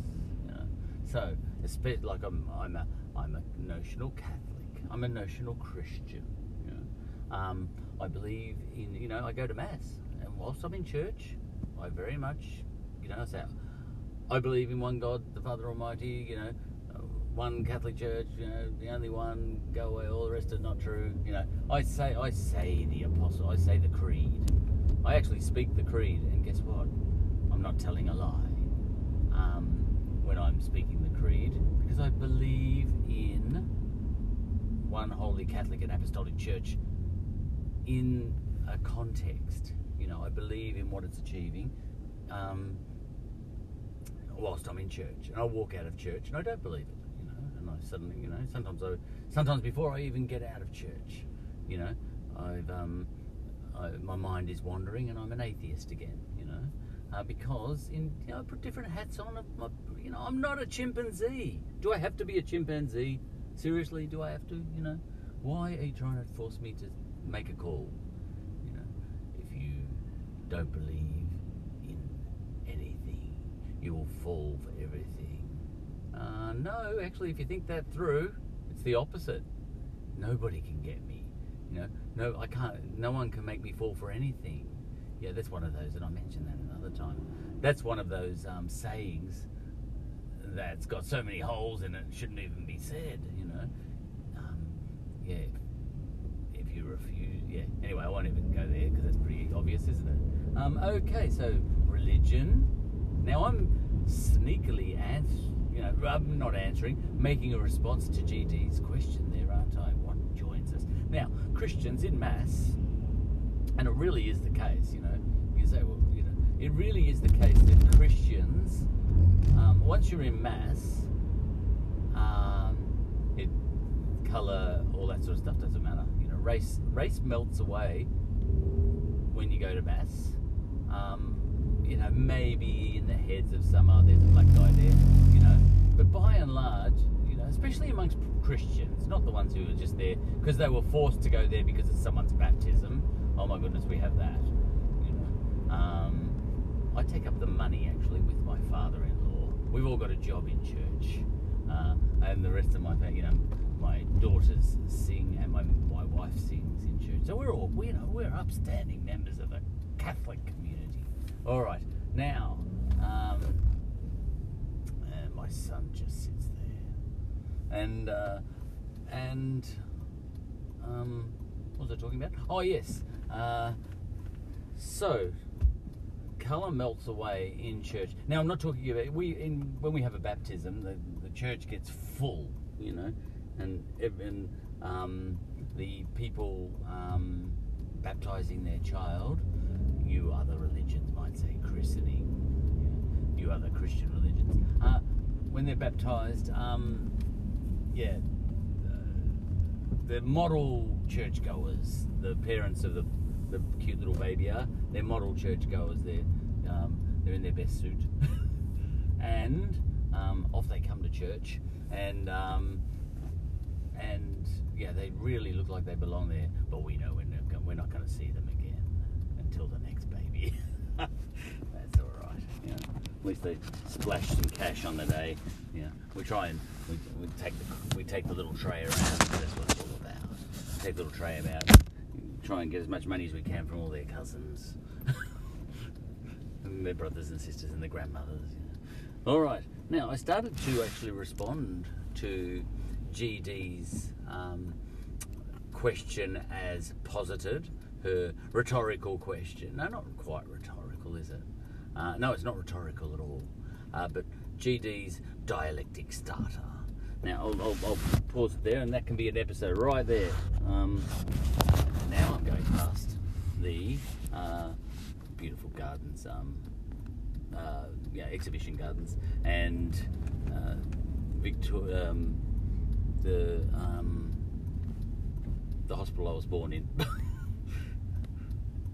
You know. So, especially like I'm, I'm a, I'm a notional Catholic. I'm a notional Christian. You know. um, I believe in, you know, I go to mass, and whilst I'm in church, I very much, you know, say, I believe in one God, the Father Almighty. You know, uh, one Catholic Church. You know, the only one. Go away. All the rest are not true. You know, I say, I say the apostle. I say the creed. I actually speak the creed, and guess what? I'm not telling a lie um, when I'm speaking the creed because I believe in one holy Catholic and Apostolic Church in a context. You know, I believe in what it's achieving. Um, whilst I'm in church, and I walk out of church and I don't believe it. You know, and I suddenly, you know, sometimes I, sometimes before I even get out of church, you know, I've um, I, my mind is wandering and I'm an atheist again. You know, uh, because in you know I put different hats on. I, you know, I'm not a chimpanzee. Do I have to be a chimpanzee? Seriously, do I have to? You know, why are you trying to force me to make a call? You know, if you don't believe in anything, you will fall for everything. Uh, no, actually, if you think that through, it's the opposite. Nobody can get me. You know, no, I can't. No one can make me fall for anything. Yeah, that's one of those, and I mentioned that another time. That's one of those um, sayings that's got so many holes in it, shouldn't even be said. You know, um, yeah. If you refuse, yeah. Anyway, I won't even go there because that's pretty obvious, isn't it? Um, okay, so religion. Now I'm sneakily ans- you know, I'm not answering, making a response to GD's question there, aren't I? What joins us? Now, Christians in mass, and it really is the case, you know. You say, well, you know, it really is the case that Christians, um, once you're in mass, um, it color, all that sort of stuff doesn't matter. You know, race race melts away when you go to mass. Um, you know, maybe in the heads of some, oh, there's a black guy there, you know. But by and large, you know, especially amongst Christians, not the ones who are just there because they were forced to go there because of someone's baptism. Oh my goodness, we have that. You know, um, I take up the money actually with my father-in-law. We've all got a job in church, uh, and the rest of my family, you know, my daughters sing and my my wife sings in church. So we're all, we, you know, we're upstanding members of a Catholic community. All right, now, um, my son just sits there, and uh, and um, what was I talking about? Oh yes, uh, so colour melts away in church. Now I'm not talking about we in when we have a baptism, the, the church gets full, you know, and even um, the people um, baptizing their child, you other religions might say christening, you other Christian religions, uh, when they're baptized, um, yeah, the model churchgoers, the parents of the, the cute little baby are, they're model churchgoers. They're um, they're in their best suit, [LAUGHS] and um, off they come to church, and um, and yeah, they really look like they belong there. But we know we're we're not going to see them again until the next baby. [LAUGHS] That's all right. At least they splashed some cash on the day. Yeah. We try and we, we take the we take the little tray around. That's what it's all about. Take the little tray about. Try and get as much money as we can from all their cousins, and [LAUGHS] their brothers and sisters, and their grandmothers. Yeah. All right. Now I started to actually respond to GD's um, question as posited, her rhetorical question. No, not quite rhetorical, is it? Uh, no, it's not rhetorical at all. Uh, but GD's dialectic starter. Now, I'll, I'll, I'll pause it there, and that can be an episode right there. Um, now I'm going past the uh, beautiful gardens, um, uh, yeah, exhibition gardens, and uh, um, the um, the hospital I was born in. [LAUGHS]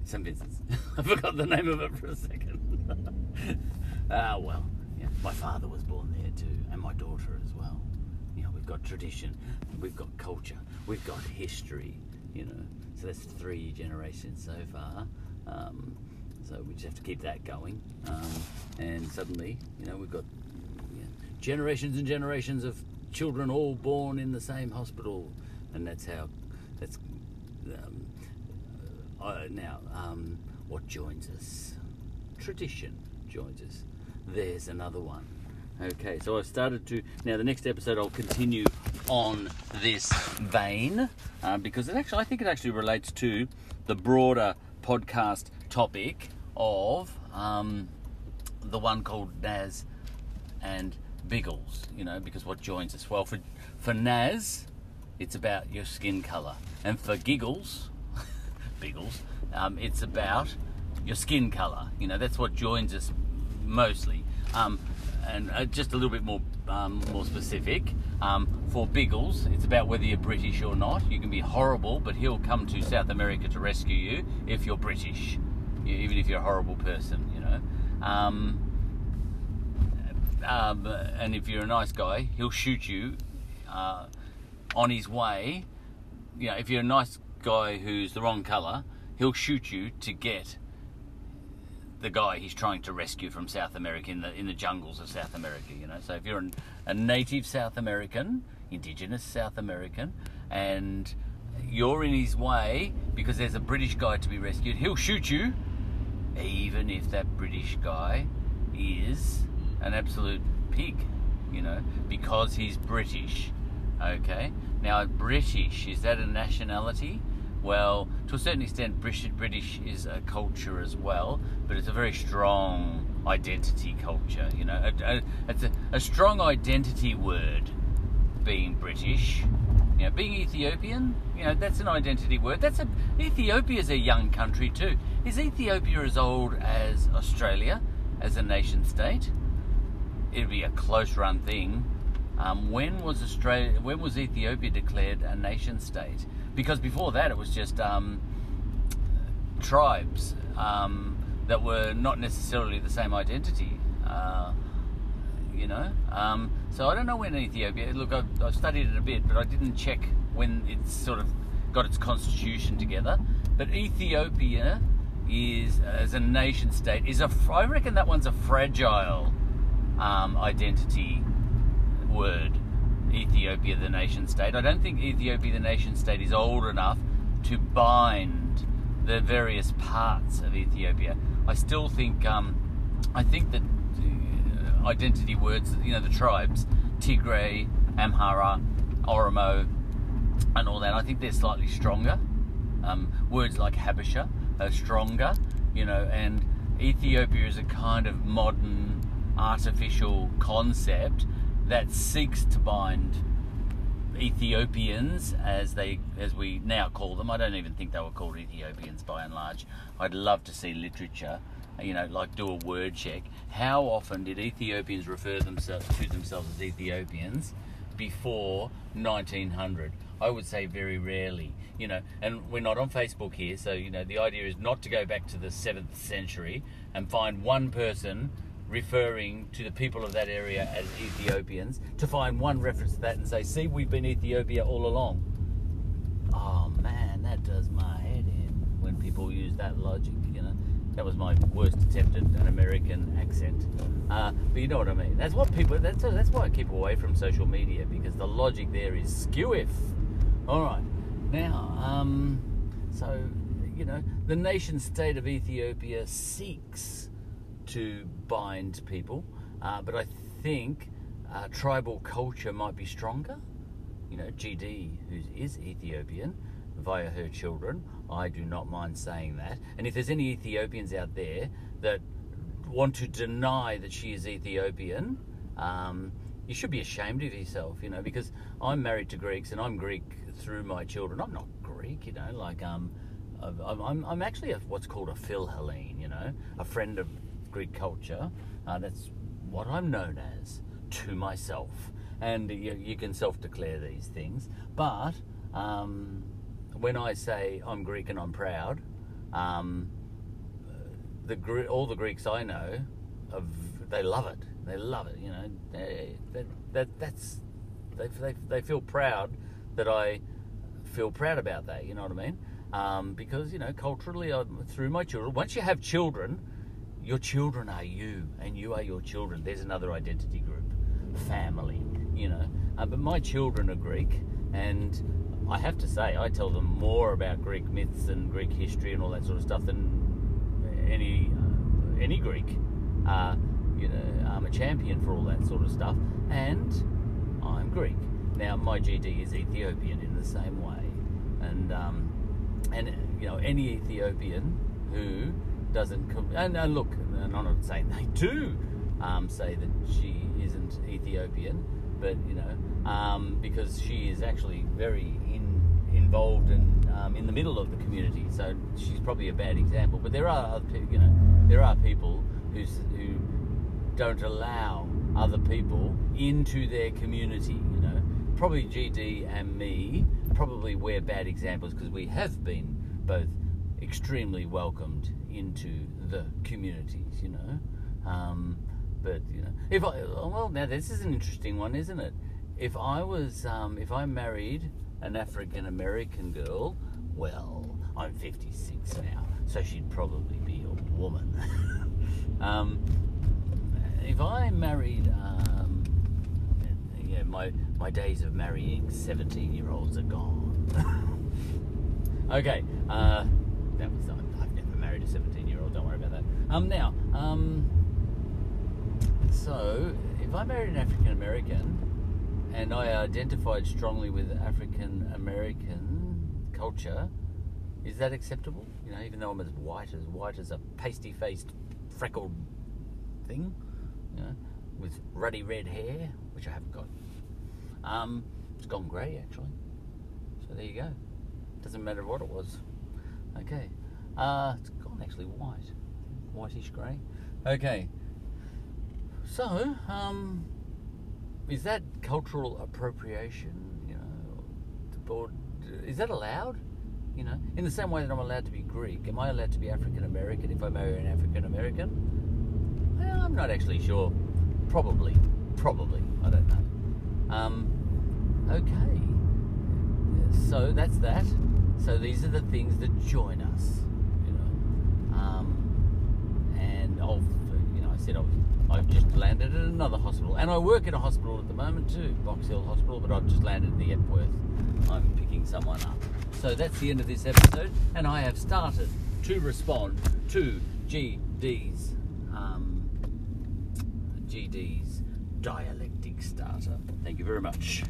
St Vincent's. [LAUGHS] I forgot the name of it for a second. [LAUGHS] Ah, well, yeah. My father was born there too, and my daughter as well. You know, we've got tradition, we've got culture, we've got history. You know, so that's three generations so far. Um, so we just have to keep that going. Um, and suddenly, you know, we've got generations and generations of children all born in the same hospital, and that's how. That's um, uh, now um, what joins us. Tradition joins us. There's another one. Okay, so I've started to. Now, the next episode, I'll continue on this vein uh, because it actually, I think it actually relates to the broader podcast topic of um, the one called Nas and Biggles. You know, because what joins us? Well, for for Nas, it's about your skin color, and for Giggles, [LAUGHS] Biggles, um, it's about your skin color. You know, that's what joins us mostly. Um, and uh, just a little bit more um, more specific. Um, for Biggles, it's about whether you're British or not. You can be horrible, but he'll come to South America to rescue you if you're British, even if you're a horrible person. You know. Um, um, and if you're a nice guy, he'll shoot you uh, on his way. You know, if you're a nice guy who's the wrong colour, he'll shoot you to get the guy he's trying to rescue from South America in the in the jungles of South America. You know, so if you're an, a native South American, indigenous South American, and you're in his way because there's a British guy to be rescued, he'll shoot you, even if that British guy is an absolute pig. You know, because he's British. Okay. Now, British is that a nationality? Well, to a certain extent, British, is a culture as well, but it's a very strong identity culture. You know, it's a, a strong identity word. Being British, you know, being Ethiopian, you know, that's an identity word. That's a Ethiopia's a young country too. Is Ethiopia as old as Australia as a nation state? It'd be a close run thing. Um, when was Australia? When was Ethiopia declared a nation state? Because before that, it was just um, tribes um, that were not necessarily the same identity. Uh, you know, um, so I don't know when Ethiopia. Look, I've, I've studied it a bit, but I didn't check when it's sort of got its constitution together. But Ethiopia is, as a nation state, is a. I reckon that one's a fragile um, identity word. Ethiopia, the nation state. I don't think Ethiopia, the nation state, is old enough to bind the various parts of Ethiopia. I still think, um, I think that uh, identity words, you know, the tribes, Tigray, Amhara, Oromo, and all that, I think they're slightly stronger. Um, words like Habesha are stronger, you know, and Ethiopia is a kind of modern artificial concept that seeks to bind Ethiopians, as they as we now call them. I don't even think they were called Ethiopians by and large. I'd love to see literature, you know, like do a word check. How often did Ethiopians refer themselves to themselves as Ethiopians before 1900? I would say very rarely, you know, and we're not on Facebook here, so you know the idea is not to go back to the seventh century and find one person referring to the people of that area as Ethiopians, to find one reference to that and say, see, we've been Ethiopia all along. Oh man, that does my head in when people use that logic, you know. That was my worst attempt at an American accent. Uh, but you know what I mean. That's what people. That's that's why I keep away from social media because the logic there is skew if. All right, now, um, so you know, the nation state of Ethiopia seeks to bind people, uh, but I think uh, tribal culture might be stronger. You know, GD, who is Ethiopian, via her children, I do not mind saying that. And if there's any Ethiopians out there that want to deny that she is Ethiopian, um, you should be ashamed of yourself, you know, because I'm married to Greeks and I'm Greek through my children. I'm not Greek, you know, like um, I'm, I'm, actually a, what's called a Philhellene, you know, a friend of Greek culture. Uh, that's what I'm known as to myself. And you, you can self declare these things. But um, when I say I'm Greek and I'm proud, um, the all the Greeks I know, of, they love it. They love it. You know, they, that, that that's they, they, they feel proud that I feel proud about that. You know what I mean? Um, because you know, culturally, I'm, through my children. Once you have children, your children are you, and you are your children. There's another identity group, family, you know. Uh, but my children are Greek, and I have to say, I tell them more about Greek myths and Greek history and all that sort of stuff than any uh, any Greek. Uh, you know, I'm a champion for all that sort of stuff, and I'm Greek. Now, my GD is Ethiopian in the same way, and um, and you know, any Ethiopian who doesn't. And, look, and I'm not saying they do um, say that she isn't Ethiopian, but you know, um, because she is actually very in, involved and um, in the middle of the community, so she's probably a bad example. But there are other, people, you know, there are people who who don't allow other people into their community. You know, probably GD and me probably we're bad examples because we have been both extremely welcomed into the communities, you know. Um, but you know, if I well, now this is an interesting one, isn't it? If I was, um, if I married an African American girl, well, I'm 56 now, so she'd probably be a woman. [LAUGHS] um, if I married, um, yeah, my my days of marrying 17 year olds are gone. [LAUGHS] okay, uh, that was married a 17 year old. Don't worry about that. Um, now, um, so if I married an African American and I identified strongly with African American culture, is that acceptable? You know, even though I'm as white as white as a pasty faced, freckled thing, you know, with ruddy red hair, which I haven't got. Um, it's gone grey actually. So there you go. Doesn't matter what it was. Okay. Uh, it's gone actually white, whitish grey. Okay. So, um, is that cultural appropriation? You know, is that allowed? You know, in the same way that I'm allowed to be Greek, am I allowed to be African American if I marry an African American? Well, I'm not actually sure. Probably, probably. I don't know. Um, okay. So that's that. So these are the things that join us. You know. Um, and you know, I said I've, I've just landed at another hospital, and I work in a hospital at the moment too, Box Hill Hospital. But I've just landed at the Epworth. I'm picking someone up. So that's the end of this episode, and I have started to respond to GD's um, GD's dialectic starter. Thank you very much.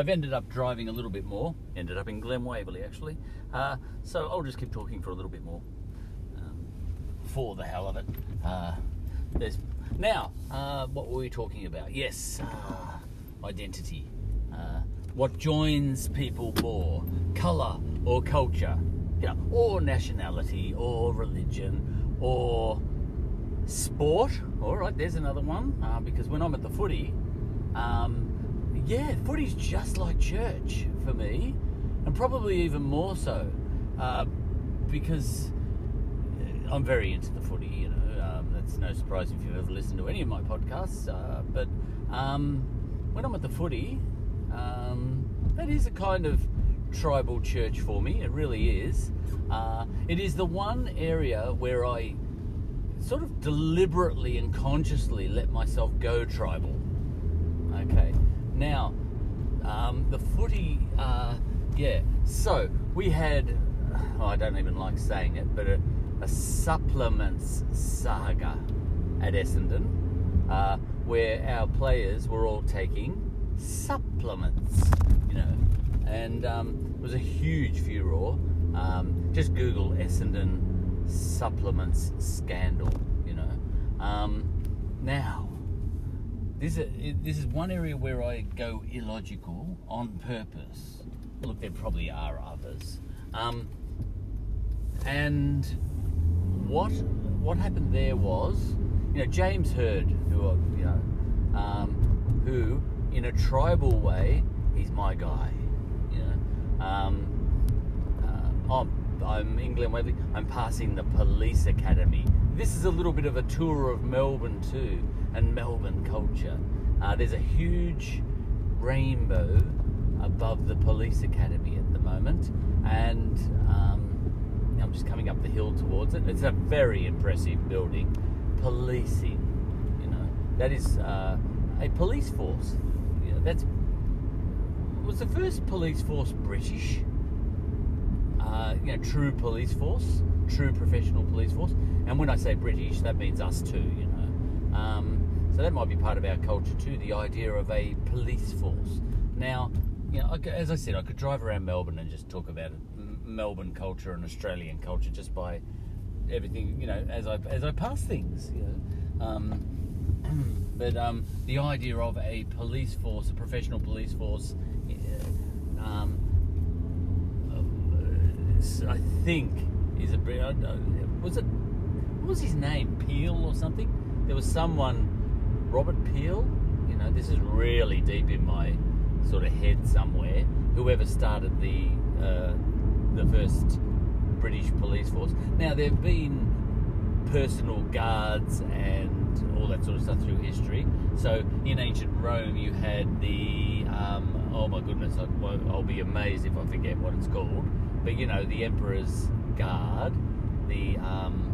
I've ended up driving a little bit more. Ended up in Glen Waverley actually. Uh, so I'll just keep talking for a little bit more. Um, for the hell of it. Uh, there's now. Uh, what were we talking about? Yes, uh, identity. Uh, what joins people more? Color or culture? Know, or nationality or religion or sport. All right, there's another one. Uh, because when I'm at the footy, um, yeah, footy's just like church for me, and probably even more so, uh, because I'm very into the footy. You know, um, that's no surprise if you've ever listened to any of my podcasts. Uh, but um, when I'm at the footy, um, that is a kind of tribal church for me. It really is. Uh, it is the one area where I sort of deliberately and consciously let myself go tribal. Okay, now um, the footy, uh, yeah. So we had, oh, I don't even like saying it, but a, a supplements saga at Essendon, uh, where our players were all taking supplements, you know, and um, it was a huge furor. Um, just Google Essendon supplements scandal, you know. Um, now, this is, this is one area where I go illogical on purpose. Look, there probably are others. Um, and what what happened there was, you know, James Hird, who I- you know, um, who in a tribal way, he's my guy. You know, um, uh, I'm, I'm in Glen Waverley. I'm passing the police academy. This is a little bit of a tour of Melbourne too, and Melbourne culture. Uh, there's a huge rainbow above the police academy at the moment, and um, I'm just coming up the hill towards it. It's a very impressive building. Policing, you know, that is uh, a police force. You know, that's was the first police force British. Uh, you know, true police force, true professional police force. And when I say British, that means us too. You know, um, so that might be part of our culture too. The idea of a police force. Now, you know, as I said, I could drive around Melbourne and just talk about Melbourne culture and Australian culture just by everything, you know, as I as I pass things, you know. Um, [CLEARS THROAT] but um, the idea of a police force, a professional police force, uh, um, uh, I think is a don't- was it what was his name Peel or something? There was someone, Robert Peel. You know, this is really deep in my sort of head somewhere. Whoever started the uh, the first British police force. Now there have been personal guards and all that sort of stuff through history. So in ancient Rome, you had the um, oh my goodness, I, won't- I'll be amazed if I forget what it's called. But you know, the emperor's guard, the um,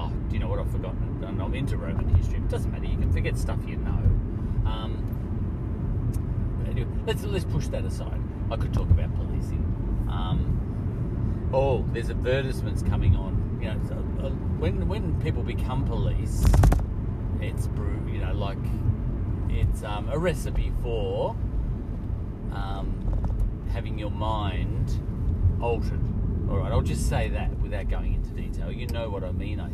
oh, do you know what I've forgotten? And I'm into Roman history. It doesn't matter. You can forget stuff you know. Um, anyway, let's let's push that aside. I could talk about policing. Um, oh, there's advertisements coming on. You know, so, uh, when when people become police, it's. You know, like it's um, a recipe for um, having your mind altered. All right, I'll just say that without going into detail. You know what I mean, I.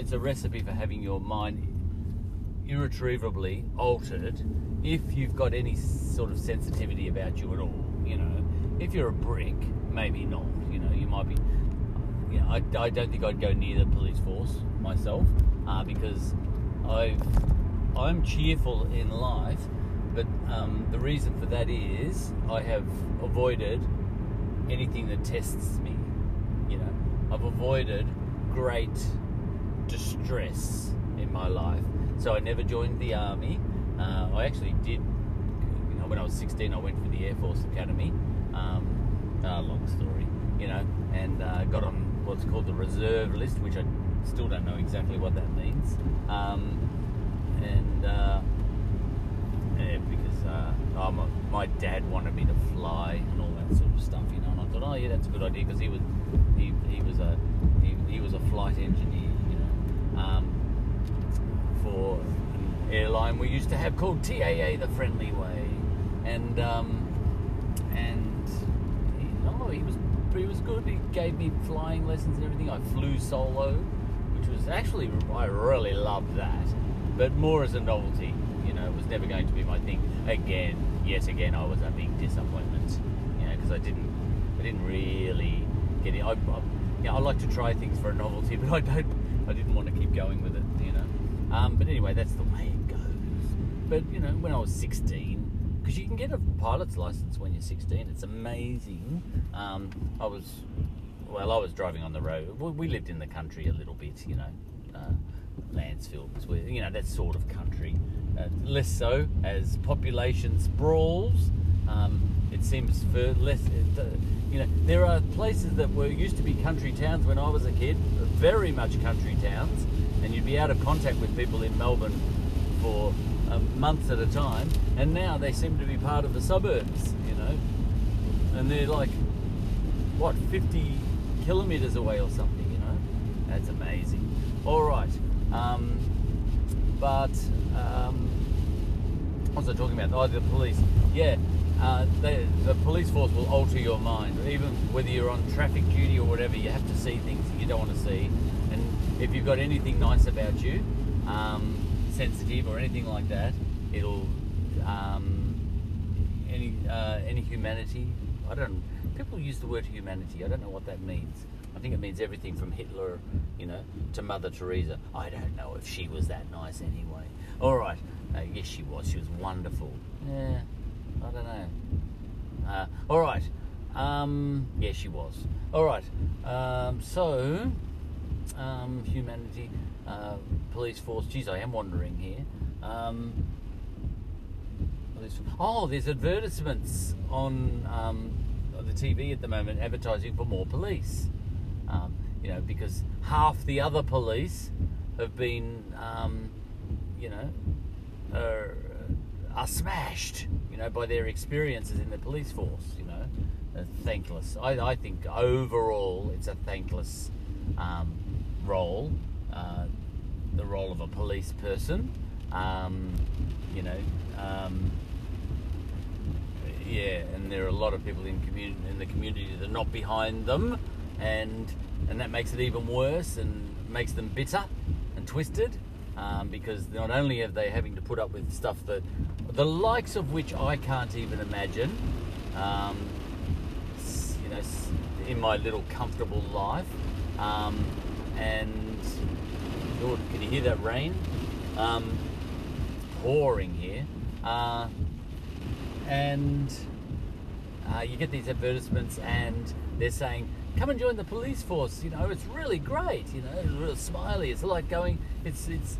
It's a recipe for having your mind irretrievably altered if you've got any sort of sensitivity about you at all. You know, if you're a brick, maybe not. You know, you might be. You know, I, I don't think I'd go near the police force myself uh, because I've I'm cheerful in life, but um, the reason for that is I have avoided anything that tests me. You know, I've avoided great distress in my life. So I never joined the army. Uh, I actually did. You know, when I was 16, I went for the Air Force Academy. Um, uh, long story, you know, and uh, got on what's called the reserve list, which I still don't know exactly what that means. Um, and uh, yeah, because uh, my, my dad wanted me to fly and all that sort of stuff, you know. And I thought, oh yeah, that's a good idea because he was he, he was a he, he was a flight engineer, um, for an airline we used to have called TAA, the Friendly Way, and um, and he, he was he was good. He gave me flying lessons and everything. I flew solo, which was actually I really loved that, but more as a novelty. You know, it was never going to be my thing. Again, yet again, I was a big disappointment. You know, because I didn't, I didn't really get it. I, I, I like to try things for a novelty, [LAUGHS] but I don't. I didn't want to keep going with it. You know. Um, but anyway, that's the way it goes. But you know, when I was 16, because you can get a pilot's license when you're 16, it's amazing. Um, I was, well, I was driving on the road. We, lived in the country a little bit, you know, uh, Mansfield, where, you know, that sort of country. Uh, less so as population sprawls. Um, it seems for less, uh, you know, there are places that were used to be country towns when I was a kid, very much country towns, and you'd be out of contact with people in Melbourne for um, months at a time, and now they seem to be part of the suburbs, you know, and they're like, what, 50 kilometres away or something, you know? That's amazing. All right, um, but um, what was I talking about? Oh, the police. Yeah, uh, the police force will alter your mind. Even whether you're on traffic duty or whatever, you have to see things that you don't want to see. And if you've got anything nice about you, um, sensitive or anything like that, it'll um, any uh, any humanity. I don't. People use the word humanity. I don't know what that means. I think it means everything from Hitler, you know, to Mother Teresa. I don't know if she was that nice anyway. All right. Uh, yes, she was. She was wonderful. Yeah. I don't know. Uh, all right. Um, yeah, she was. All right. Um, so, um, humanity, uh, police force. Geez, I am wandering here. Um, oh, there's advertisements on um, the TV at the moment advertising for more police. Um, you know, because half the other police have been, um, you know, are, are smashed, know, by their experiences in the police force. You know, thankless. I, I think overall it's a thankless um, role, uh, the role of a police person. Um, you know, um, yeah, and there are a lot of people in community in the community that are not behind them, and and that makes it even worse and makes them bitter and twisted. Um, because not only are they having to put up with stuff that the likes of which I can't even imagine, um, you know, in my little comfortable life, um, and Lord, can you hear that rain? Um, pouring here. Uh, and uh, you get these advertisements and they're saying come and join the police force you know it's really great you know it's real smiley. It's like going it's it's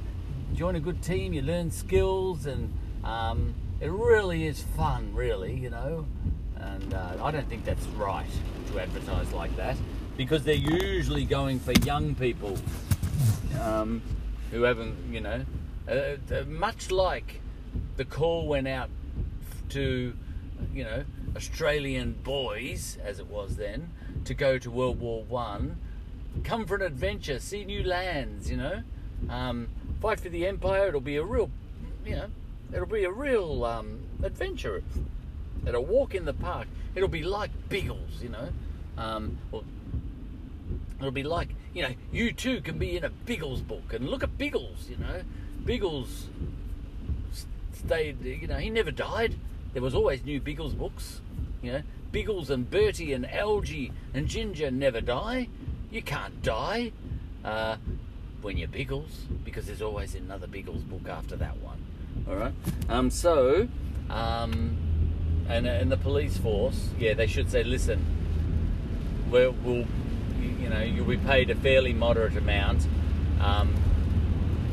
join a good team you learn skills and um, it really is fun really you know. And uh, i don't think that's right to advertise like that because they're usually going for young people um, who haven't, you know, uh, uh, much like the call went out to, you know, Australian boys, as it was then, to go to World War One, come for an adventure, see new lands, you know, um, fight for the empire. It'll be a real, you know, it'll be a real um, adventure. It'll walk in the park. It'll be like Biggles, you know. Um, or It'll be like, you know, you too can be in a Biggles book and look at Biggles, you know. Biggles stayed, you know, he never died. There was always new Biggles books, you know. Biggles and Bertie and Algie and Ginger never die. You can't die uh, when you're Biggles because there's always another Biggles book after that one. All right. Um. So, um, and and the police force, yeah, they should say, listen, we'll, we'll you know you'll be paid a fairly moderate amount, um,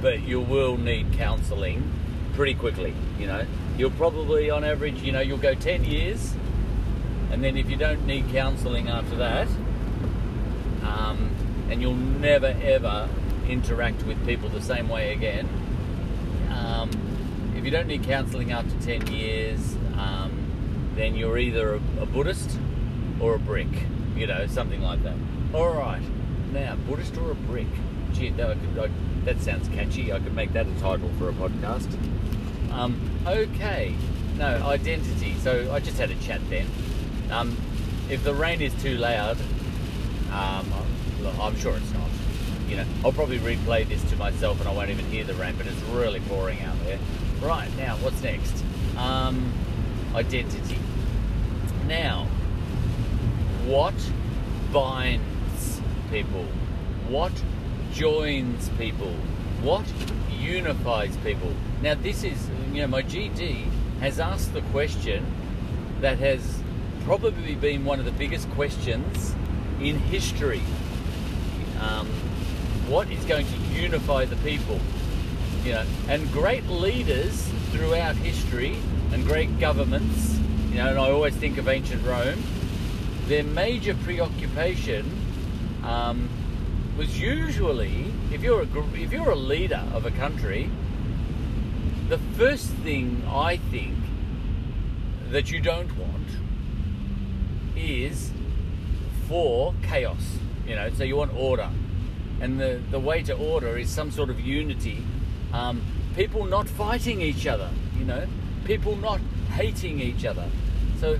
but you will need counselling pretty quickly. You know, you'll probably on average, you know, you'll go ten years, and then if you don't need counselling after that, um, and you'll never ever interact with people the same way again. Um, if you don't need counselling after 10 years, um, then you're either a, a Buddhist or a brick, you know, something like that. All right, now, Buddhist or a brick? Gee, that, I that sounds catchy. I could make that a title for a podcast. Um, okay, no, identity. So I just had a chat then. Um, if the rain is too loud, um, I'm sure it's not. You know, I'll probably replay this to myself and I won't even hear the rain, but it's really pouring out there. Right now, what's next? Um, identity. Now, what binds people? What joins people? What unifies people? Now, this is, you know, my GD has asked the question that has probably been one of the biggest questions in history. Um, what is going to unify the people? You know, and great leaders throughout history and great governments, you know, and I always think of ancient Rome, their major preoccupation um, was usually, if you're a if you're a leader of a country, the first thing I think that you don't want is for chaos. You know, so you want order, and the the way to order is some sort of unity. Um, people not fighting each other. You know, people not hating each other. So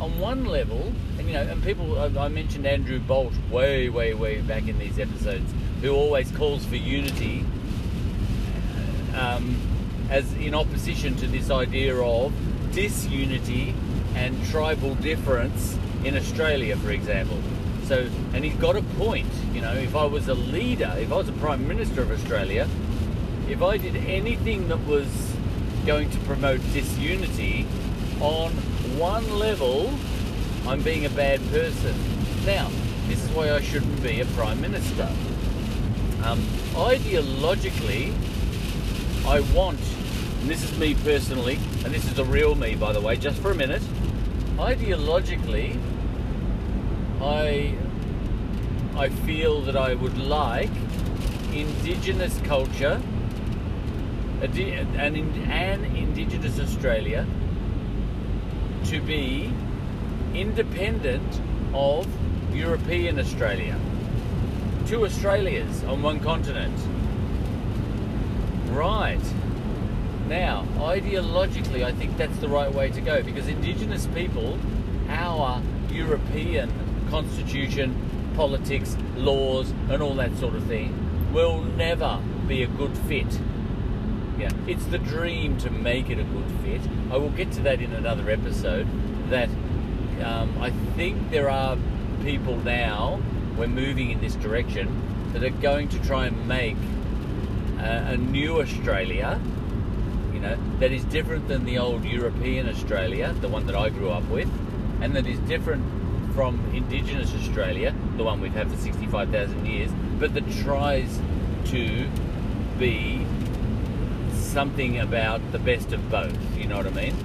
on one level, and you know, and people, I mentioned Andrew Bolt way, way, way back in these episodes, who always calls for unity, um, as in opposition to this idea of disunity and tribal difference in Australia, for example. So, and he's got a point. You know, if I was a leader, if I was a prime minister of Australia, if I did anything that was going to promote disunity on one level, I'm being a bad person. Now, this is why I shouldn't be a prime minister. Um, ideologically, I want, and this is me personally, and this is the real me, by the way, just for a minute. Ideologically, I I feel that I would like indigenous culture and an indigenous Australia to be independent of European Australia. Two Australias on one continent. Right. Now, ideologically, I think that's the right way to go because Indigenous people, our European constitution, politics, laws, and all that sort of thing, will never be a good fit. Yeah, it's the dream to make it a good fit. I will get to that in another episode. That um, I think there are people now, we're moving in this direction, that are going to try and make a, a new Australia know, that is different than the old European Australia, the one that I grew up with, and that is different from Indigenous Australia, the one we've had for 65,000 years, but that tries to be something about the best of both, you know what I mean?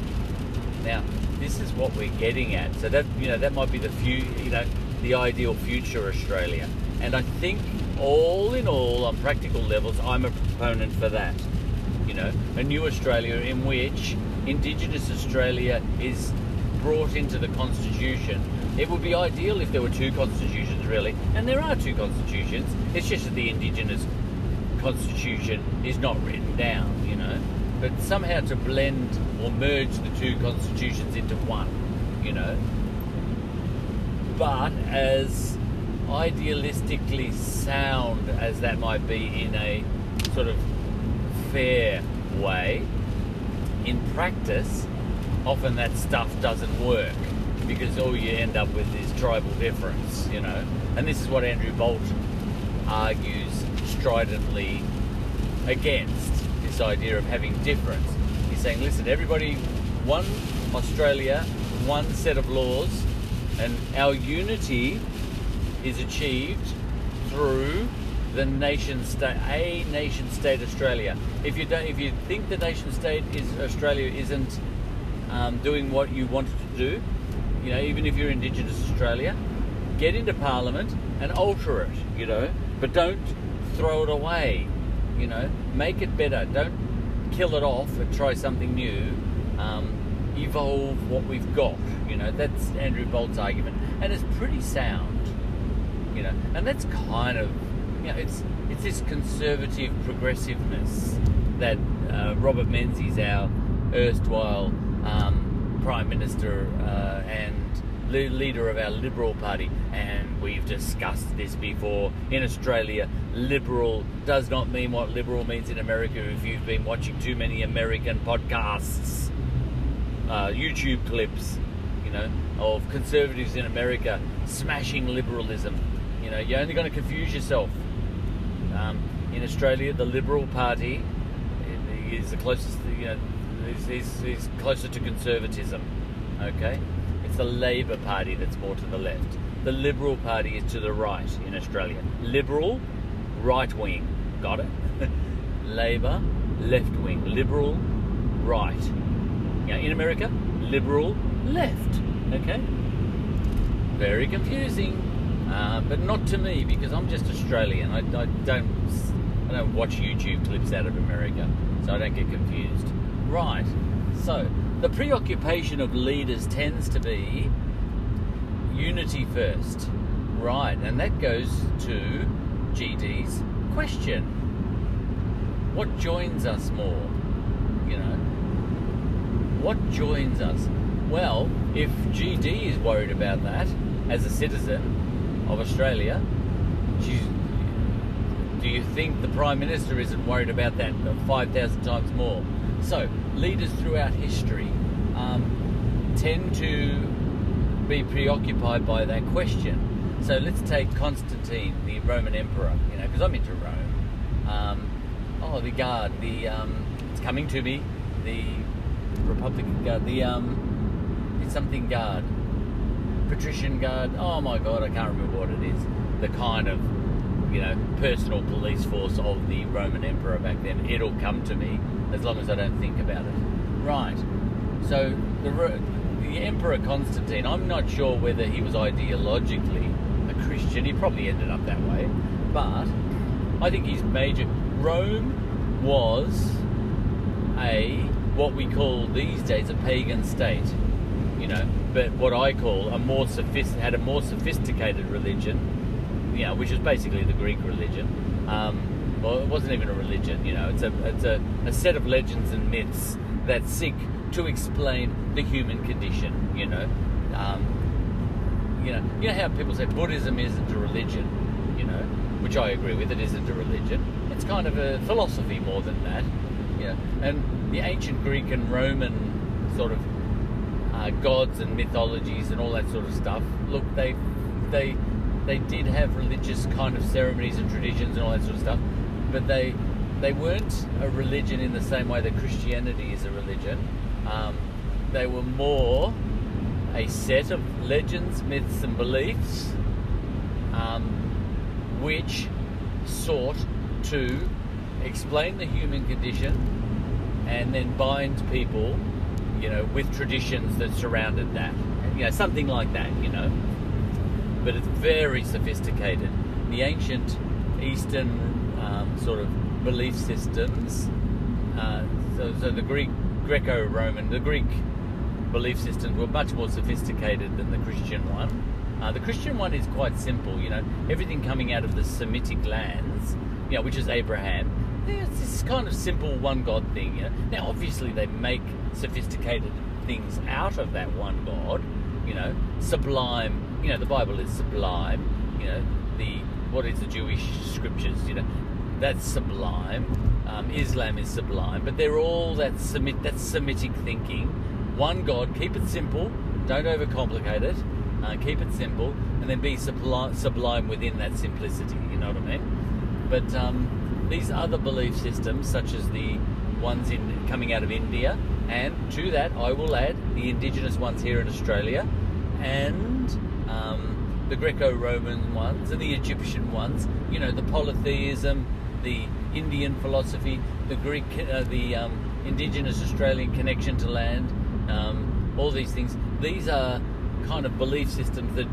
Now, this is what we're getting at. So that, you know, that might be the few, you know, the ideal future Australia. And I think all in all, on practical levels, I'm a proponent for that you know, a new Australia in which Indigenous Australia is brought into the Constitution. It would be ideal if there were two constitutions, really, and there are two constitutions. It's just that the Indigenous Constitution is not written down, you know. But somehow to blend or merge the two constitutions into one, you know. But as idealistically sound as that might be in a sort of fair way, in practice, often that stuff doesn't work because all you end up with is tribal difference, you know. And this is what Andrew Bolt argues stridently against this idea of having difference. He's saying, listen, everybody, one Australia, one set of laws, and our unity is achieved through the nation state, a nation state Australia. If you don't, if you think the nation state is Australia isn't um, doing what you want it to do, you know, even if you're Indigenous Australia, get into Parliament and alter it, you know, but don't throw it away, you know, make it better. Don't kill it off and try something new. Um, evolve what we've got, you know. That's Andrew Bolt's argument, and it's pretty sound, you know, and that's kind of you know, it's it's this conservative progressiveness that uh, Robert Menzies, our erstwhile um, Prime Minister uh, and leader of our Liberal Party, and we've discussed this before. In Australia, liberal does not mean what liberal means in America. If you've been watching too many American podcasts, uh, YouTube clips, you know, of conservatives in America smashing liberalism, you know, you're only going to confuse yourself. Um, in Australia, the Liberal Party is the closest, you know, is, is, is closer to conservatism. Okay, it's the Labor Party that's more to the left. The Liberal Party is to the right in Australia. Liberal, right wing. Got it? [LAUGHS] Labor, left wing. Liberal, right. Now in America, liberal, left. Okay, very confusing. Uh, but not to me because I'm just Australian. I, I don't I don't watch YouTube clips out of America, so I don't get confused. Right. So the preoccupation of leaders tends to be unity first. Right, and that goes to GD's question. What joins us more? You know? What joins us? Well, if GD is worried about that as a citizen of Australia, do you think the Prime Minister isn't worried about that 5,000 times more? So, leaders throughout history um, tend to be preoccupied by that question. So let's take Constantine, the Roman Emperor, you know, because I'm into Rome. Um, oh, the guard, the um, it's coming to me, the Republican guard, the um, it's something guard, patrician guard. Oh my God, I can't remember what it is. The kind of you know personal police force of the Roman Emperor back then. It'll come to me as long as I don't think about it. Right. So the the Emperor Constantine. I'm not sure whether he was ideologically a Christian. He probably ended up that way, but I think his major Rome was a what we call these days a pagan state, you know, but what I call a more sophist had a more sophisticated religion, know, which is basically the Greek religion. Um, well, it wasn't even a religion, you know. It's a it's a, a set of legends and myths that seek to explain the human condition, you know. Um, you know, you know how people say Buddhism isn't a religion, you know, which I agree with. It isn't a religion. It's kind of a philosophy more than that, you know. And the ancient Greek and Roman sort of uh, gods and mythologies and all that sort of stuff. Look, they they they did have religious kind of ceremonies and traditions and all that sort of stuff, but they they weren't a religion in the same way that Christianity is a religion. Um, they were more a set of legends, myths, and beliefs, um, which sought to explain the human condition and then bind people, you know, with traditions that surrounded that. You know, something like that, you know. But it's very sophisticated. The ancient Eastern um, sort of belief systems, uh, so, so the Greek, Greco-Roman, the Greek belief systems were much more sophisticated than the Christian one. Uh, the Christian one is quite simple, you know, everything coming out of the Semitic lands, you know, which is Abraham. It's this kind of simple one God thing. You know? Now, obviously, they make sophisticated things out of that one God. You know, sublime. You know, the Bible is sublime. You know, the what is the Jewish scriptures? You know, that's sublime. Um, Islam is sublime, but they're all that Semit, that Semitic thinking. One God. Keep it simple. Don't overcomplicate it. Uh, keep it simple, and then be sublime, within that simplicity. You know what I mean? But um, these other belief systems, such as the ones in coming out of India, and to that I will add the indigenous ones here in Australia, and um, the Greco-Roman ones and the Egyptian ones. You know, the polytheism, the Indian philosophy, the Greek, uh, the um, indigenous Australian connection to land, um, all these things. These are kind of belief systems that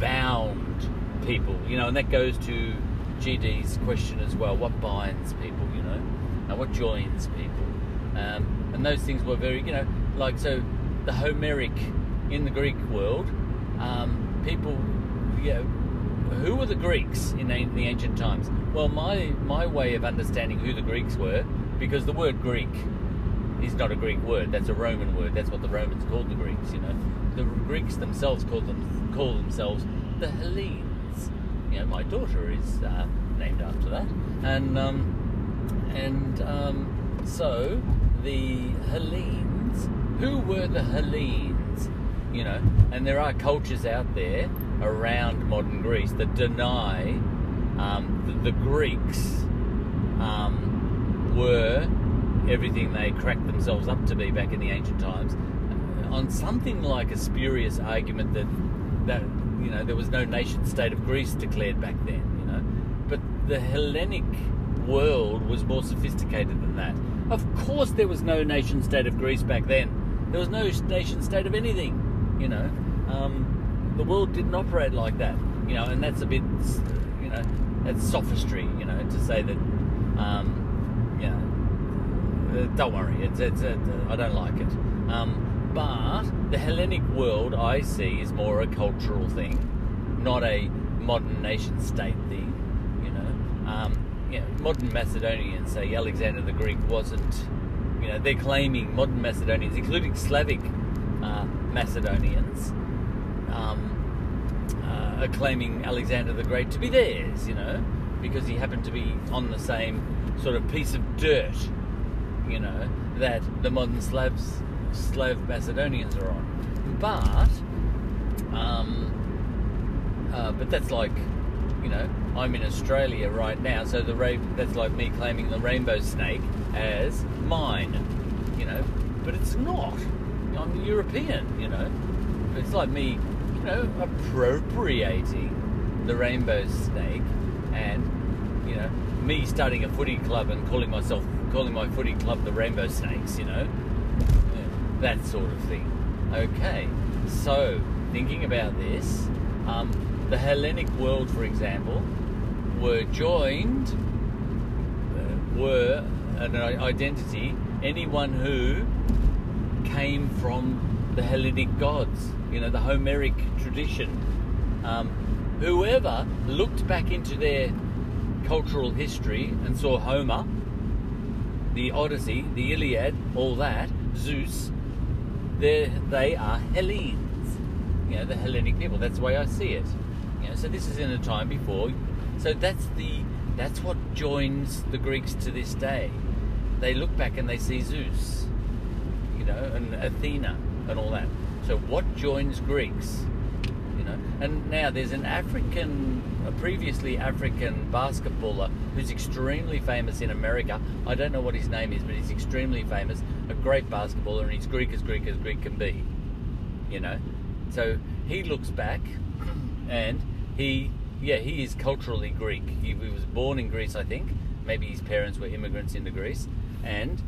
bound people, you know, and that goes to GD's question as well. What binds people, you know, and what joins people, um, and those things were very, you know, like so, the Homeric in the Greek world, um, people, yeah, who were the Greeks in the, in the ancient times? Well, my my way of understanding who the Greeks were, because the word Greek is not a Greek word. That's a Roman word. That's what the Romans called the Greeks. You know, the Greeks themselves called them call themselves the Hellenes. You know, my daughter is uh, named after that, and um, and um, so the Hellenes. Who were the Hellenes? You know, and there are cultures out there around modern Greece that deny um, the, Greeks um, were everything they cracked themselves up to be back in the ancient times. On something like a spurious argument that that you know there was no nation state of Greece declared back then you know. But the Hellenic world was more sophisticated than that. Of course there was no nation state of Greece back then. There was no nation state of anything you know um, the world didn't operate like that you know and that's a bit you know that's sophistry you know to say that um, you know uh, don't worry, it's, it's, uh, I don't like it. Um, but the Hellenic world I see is more a cultural thing, not a modern nation state thing. You know, um, you know, modern Macedonians say Alexander the Greek wasn't. You know, they're claiming modern Macedonians, including Slavic uh, Macedonians, um, uh, are claiming Alexander the Great to be theirs. You know, because he happened to be on the same sort of piece of dirt you know, that the modern Slavs, Slav Macedonians are on. But, um, uh, but that's like, you know, I'm in Australia right now, so the ra- that's like me claiming the rainbow snake as mine, you know, but it's not. I'm European, you know. It's like me, you know, appropriating the rainbow snake and, you know, me starting a footy club and calling myself calling my footy club the Rainbow Snakes, you know, that sort of thing. Okay, so thinking about this, um, the Hellenic world, for example, were joined, uh, were an identity anyone who came from the Hellenic gods, you know, the Homeric tradition. Um, whoever looked back into their cultural history and saw Homer the Odyssey, the Iliad, all that, Zeus, they are Hellenes. You know, the Hellenic people. That's the way I see it. You know, so this is in a time before. So that's the that's what joins the Greeks to this day. They look back and they see Zeus, and Athena and all that. So what joins Greeks? You know, and now there's an African a previously African basketballer who's extremely famous in America. I don't know what his name is, but he's extremely famous. A great basketballer, and he's Greek as Greek as Greek can be. You know, so he looks back, and he, yeah, he is culturally Greek. He, he was born in Greece, I think. Maybe his parents were immigrants into Greece, and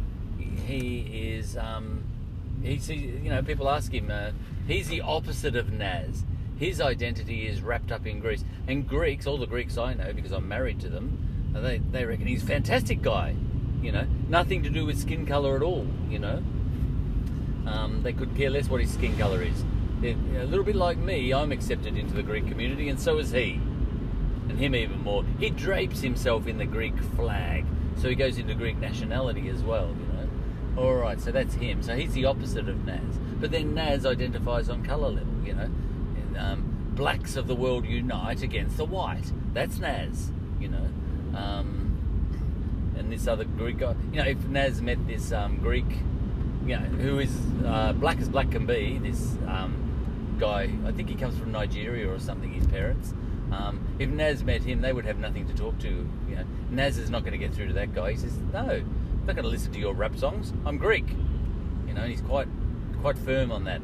he is. Um, he's, you know, people ask him. Uh, he's the opposite of Nas his identity is wrapped up in Greece. And Greeks, all the Greeks I know, because I'm married to them, they, they reckon he's a fantastic guy. You know, nothing to do with skin colour at all, you know. Um, they could care less what his skin colour is. A little bit like me, I'm accepted into the Greek community, and so is he. And him even more. He drapes himself in the Greek flag, so he goes into Greek nationality as well, you know. Alright, so that's him. So he's the opposite of Nas. But then Nas identifies on colour level, you know um, blacks of the world unite against the white. That's Nas, you know. Um, and this other Greek guy, you know, if Nas met this um, Greek, you know, who is uh, black as black can be, this um, guy, I think he comes from Nigeria or something, his parents. Um, if Nas met him, they would have nothing to talk to. You know, Nas is not going to get through to that guy. He says, "No, I'm not going to listen to your rap songs. I'm Greek." You know, and he's quite quite firm on that.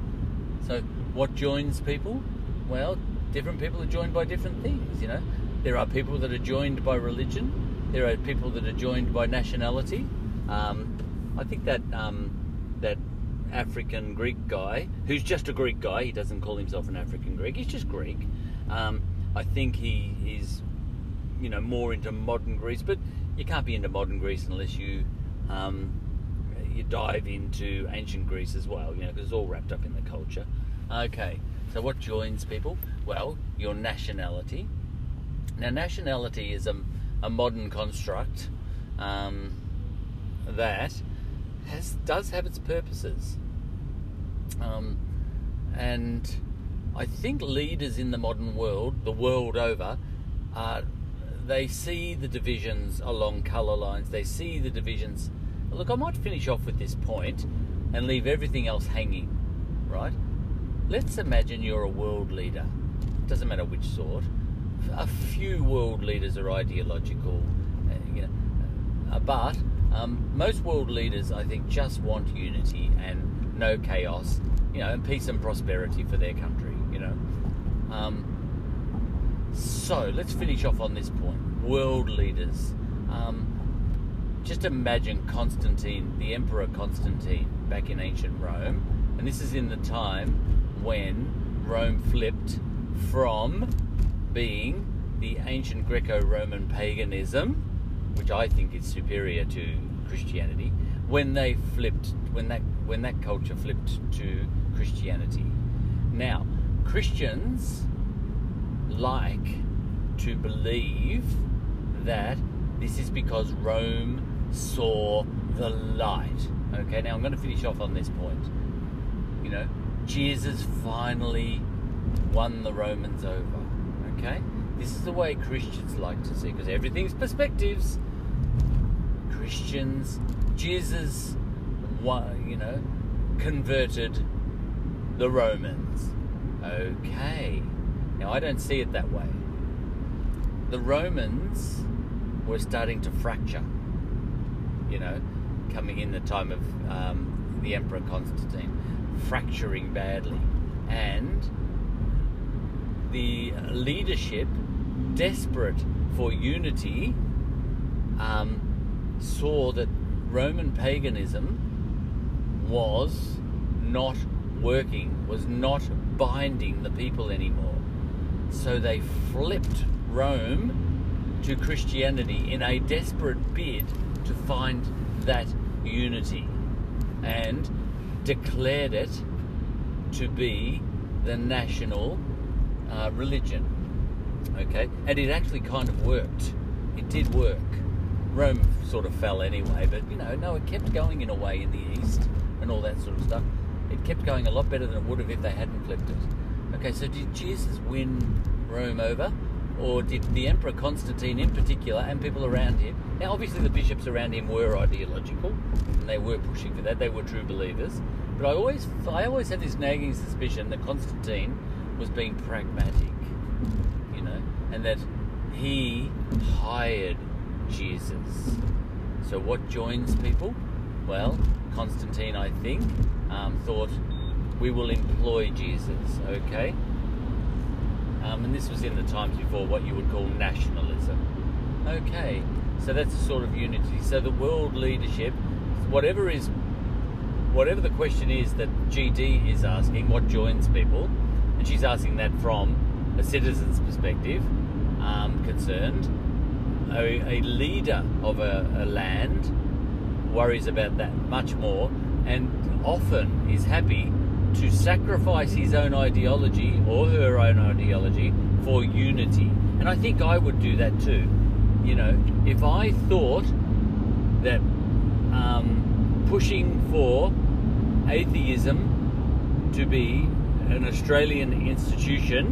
So, what joins people? well, different people are joined by different things, you know. There are people that are joined by religion. There are people that are joined by nationality. Um, I think that um, that African Greek guy, who's just a Greek guy, he doesn't call himself an African Greek. He's just Greek. Um, I think he is, you know, more into modern Greece. But you can't be into modern Greece unless you um, you dive into ancient Greece as well. You know, because it's all wrapped up in the culture. Okay. So, what joins people? Well, your nationality. Now, nationality is a, a modern construct um, that has does have its purposes. Um, and I think leaders in the modern world, the world over, uh, they see the divisions along colour lines. They see the divisions. Look, I might finish off with this point and leave everything else hanging, right? Let's imagine you're a world leader. It Doesn't matter which sort. A few world leaders are ideological, uh, you know, uh, but um, most world leaders, I think, just want unity and no chaos, you know, and peace and prosperity for their country, you know. Um, so let's finish off on this point. World leaders. Um, just imagine Constantine, the Emperor Constantine, back in ancient Rome, and this is in the time when Rome flipped from being the ancient Greco Roman paganism, which I think is superior to Christianity, when they flipped, when that, when that culture flipped to Christianity. Now, Christians like to believe that this is because Rome saw the light. Okay, now I'm going to finish off on this point. You know, Jesus finally won the Romans over. Okay, this is the way Christians like to see because everything's perspectives. Christians, Jesus, you know, converted the Romans. Okay, now, I don't see it that way. The Romans were starting to fracture, you know, coming in the time of um, the Emperor Constantine, fracturing badly. And the leadership, desperate for unity, um, saw that Roman paganism was not working, was not binding the people anymore. So they flipped Rome to Christianity in a desperate bid to find that unity and declared it to be the national uh, religion. Okay, and it actually kind of worked. It did work. Rome sort of fell anyway, but you know, no, it kept going in a way in the east and all that sort of stuff. It kept going a lot better than it would have if they hadn't flipped it. Okay, so did Jesus win Rome over? Or did the Emperor Constantine in particular and people around him? Now, obviously, the bishops around him were ideological and they were pushing for that, they were true believers. But I always, I always had this nagging suspicion that Constantine was being pragmatic, you know, and that he hired Jesus. So, what joins people? Well, Constantine, I think, um, thought we will employ Jesus, okay? Um, and this was in the times before what you would call nationalism. Okay, so that's a sort of unity. So the world leadership, whatever is, whatever the question is that GD is asking, what joins people, and she's asking that from a citizen's perspective, um, concerned. A, a, leader of a, a land worries about that much more, and often is happy to sacrifice his own ideology or her own ideology for unity. And I think I would do that too. You know, if I thought that um, pushing for atheism to be an Australian institution,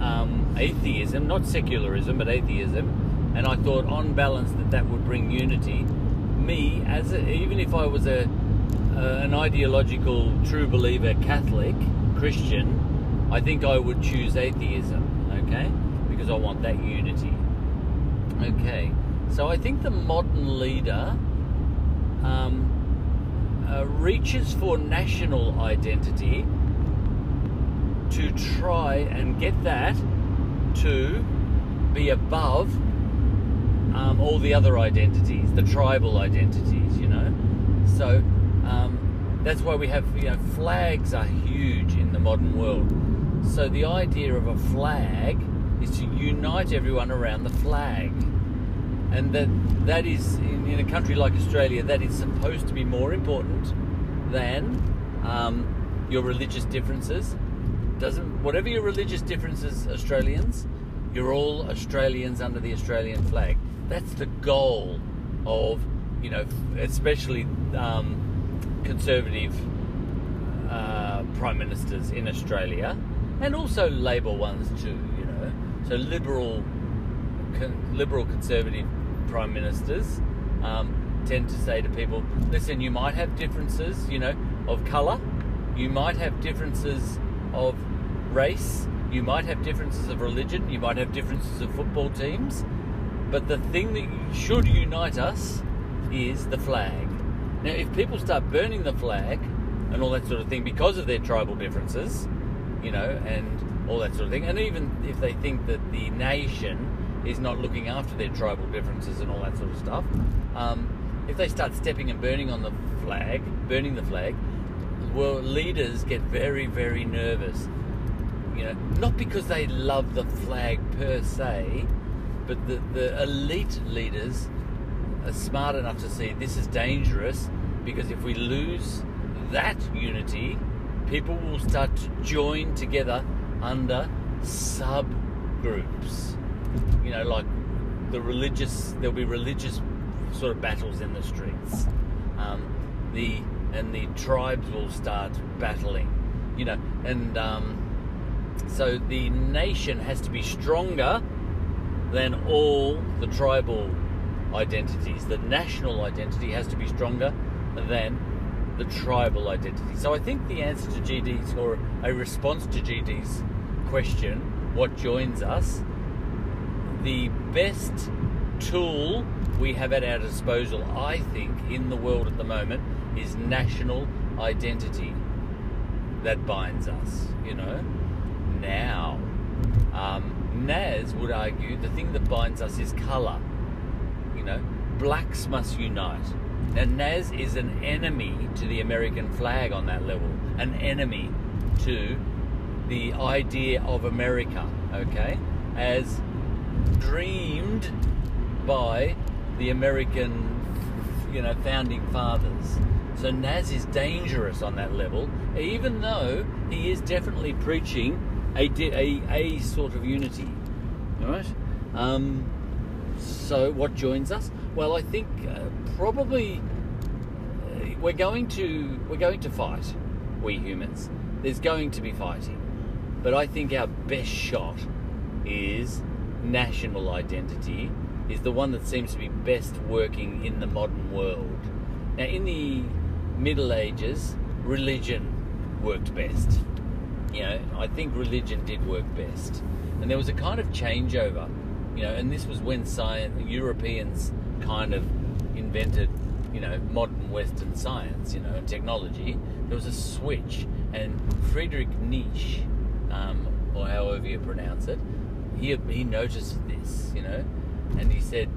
um, atheism, not secularism, but atheism, and I thought on balance that that would bring unity, me, as a, even if I was a uh, an ideological true believer Catholic Christian, I think I would choose atheism, okay? Because I want that unity. Okay, so I think the modern leader um, uh, reaches for national identity to try and get that to be above um, all the other identities, the tribal identities, you know. So um, that's why we have, you know, flags are huge in the modern world. So the idea of a flag is to unite everyone around the flag. And that that is, in, in a country like Australia, that is supposed to be more important than um, your religious differences. Doesn't whatever your religious differences, Australians, you're all Australians under the Australian flag. That's the goal of you know, especially um, conservative uh, prime ministers in Australia, and also Labor ones too. You know, so liberal, con- liberal conservative prime ministers um, tend to say to people, "Listen, you might have differences, you know, of colour, you might have differences of race, you might have differences of religion, you might have differences of football teams, but the thing that should unite us is the flag." Now, if people start burning the flag and all that sort of thing because of their tribal differences, you know, and all that sort of thing, and even if they think that the nation is not looking after their tribal differences and all that sort of stuff, um, if they start stepping and burning on the flag, burning the flag, well, leaders get very, very nervous. You know, not because they love the flag per se, but the, the elite leaders are smart enough to see this is dangerous because if we lose that unity, people will start to join together under subgroups. You know, like the religious, there'll be religious sort of battles in the streets. Um, the and the tribes will start battling. You know, and um, so the nation has to be stronger than all the tribal identities. The national identity has to be stronger than the tribal identity. So I think the answer to GD's or a response to GD's question, what joins us, the best tool we have at our disposal, I think, in the world at the moment is national identity that binds us, you know. Now, um, Nas would argue the thing that binds us is colour. You know, blacks must unite. Now, Nas is an enemy to the American flag on that level, an enemy to the idea of America, okay, as dreamed by the American, you know, founding fathers. So Nas is dangerous on that level, even though he is definitely preaching a, a, a sort of unity, all right? Um, so what joins us? Well, I think uh, probably uh, we're going to we're going to fight. We humans. There's going to be fighting, but I think our best shot is national identity. Is the one that seems to be best working in the modern world. Now, in the Middle Ages, religion worked best. You know, I think religion did work best, and there was a kind of changeover. You know, and this was when science, Europeans kind of invented, you know, modern Western science, you know, and technology, there was a switch. And Friedrich Nietzsche, um, or however you pronounce it, he, he noticed this, you know, and he said,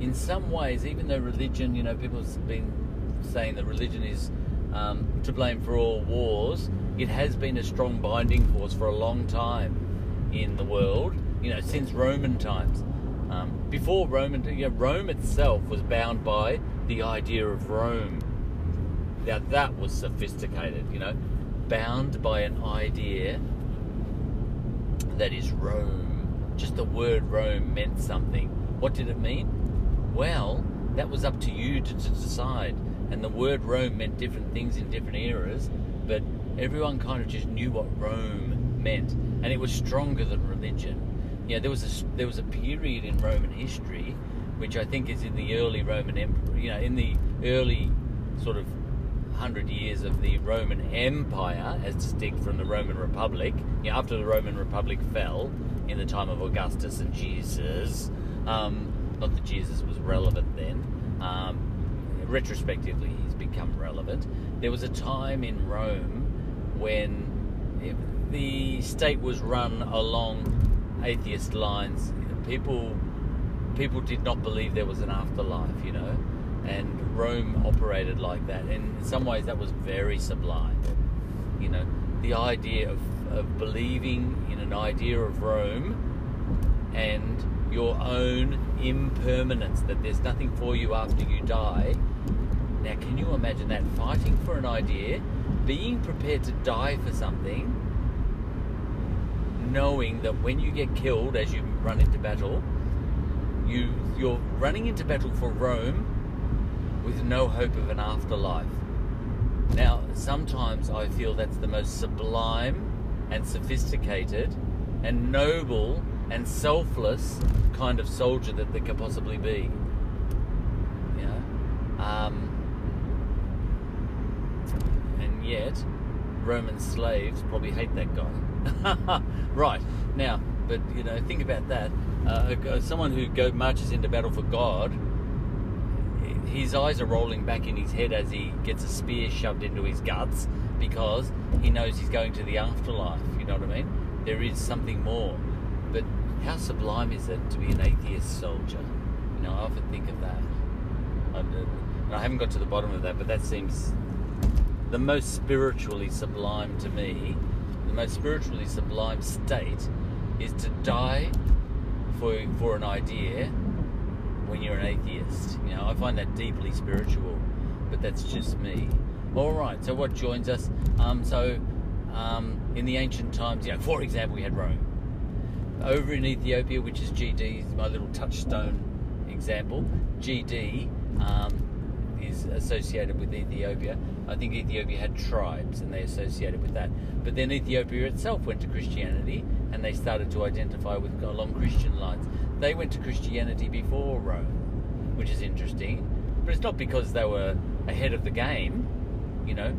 in some ways, even though religion, you know, people have been saying that religion is um, to blame for all wars, it has been a strong binding force for a long time in the world, you know, since Roman times. Um, before Roman, you know, Rome itself was bound by the idea of Rome. Now that was sophisticated, you know, bound by an idea that is Rome. Just the word Rome meant something. What did it mean? Well, that was up to you to, to decide. And the word Rome meant different things in different eras, but everyone kind of just knew what Rome meant, and it was stronger than religion. Yeah, there was a there was a period in Roman history, which I think is in the early Roman Empire. You know, in the early sort of hundred years of the Roman Empire, as distinct from the Roman Republic. You know, after the Roman Republic fell in the time of Augustus and Jesus. Um, not that Jesus was relevant then. Um, retrospectively, he's become relevant. There was a time in Rome when the state was run along atheist lines. People people did not believe there was an afterlife, you know, and Rome operated like that. And in some ways, that was very sublime. You know, the idea of, of believing in an idea of Rome and your own impermanence, that there's nothing for you after you die. Now, can you imagine that? Fighting for an idea, being prepared to die for something, knowing that when you get killed as you run into battle, you you're running into battle for Rome, with no hope of an afterlife. Now, sometimes I feel that's the most sublime and sophisticated and noble and selfless kind of soldier that there could possibly be. Know? Um, and yet, Roman slaves probably hate that guy. [LAUGHS] right, now, but you know, think about that. Uh, someone who go, marches into battle for God his eyes are rolling back in his head as he gets a spear shoved into his guts because he knows he's going to the afterlife. You know what I mean? There is something more. But how sublime is it to be an atheist soldier? You know, I often think of that. I haven't got to the bottom of that, but that seems the most spiritually sublime to me. Most spiritually sublime state is to die for for an idea when you're an atheist. You know, I find that deeply spiritual, but that's just me. All right. So what joins us? Um, so um, in the ancient times, you know, for example, we had Rome. Over in Ethiopia, which is GD, my little touchstone example. GD um, is associated with Ethiopia. I think Ethiopia had tribes, and they associated with that. But then Ethiopia itself went to Christianity, and they started to identify with along Christian lines they went to Christianity before Rome, which is interesting. But it's not because they were ahead of the game, you know.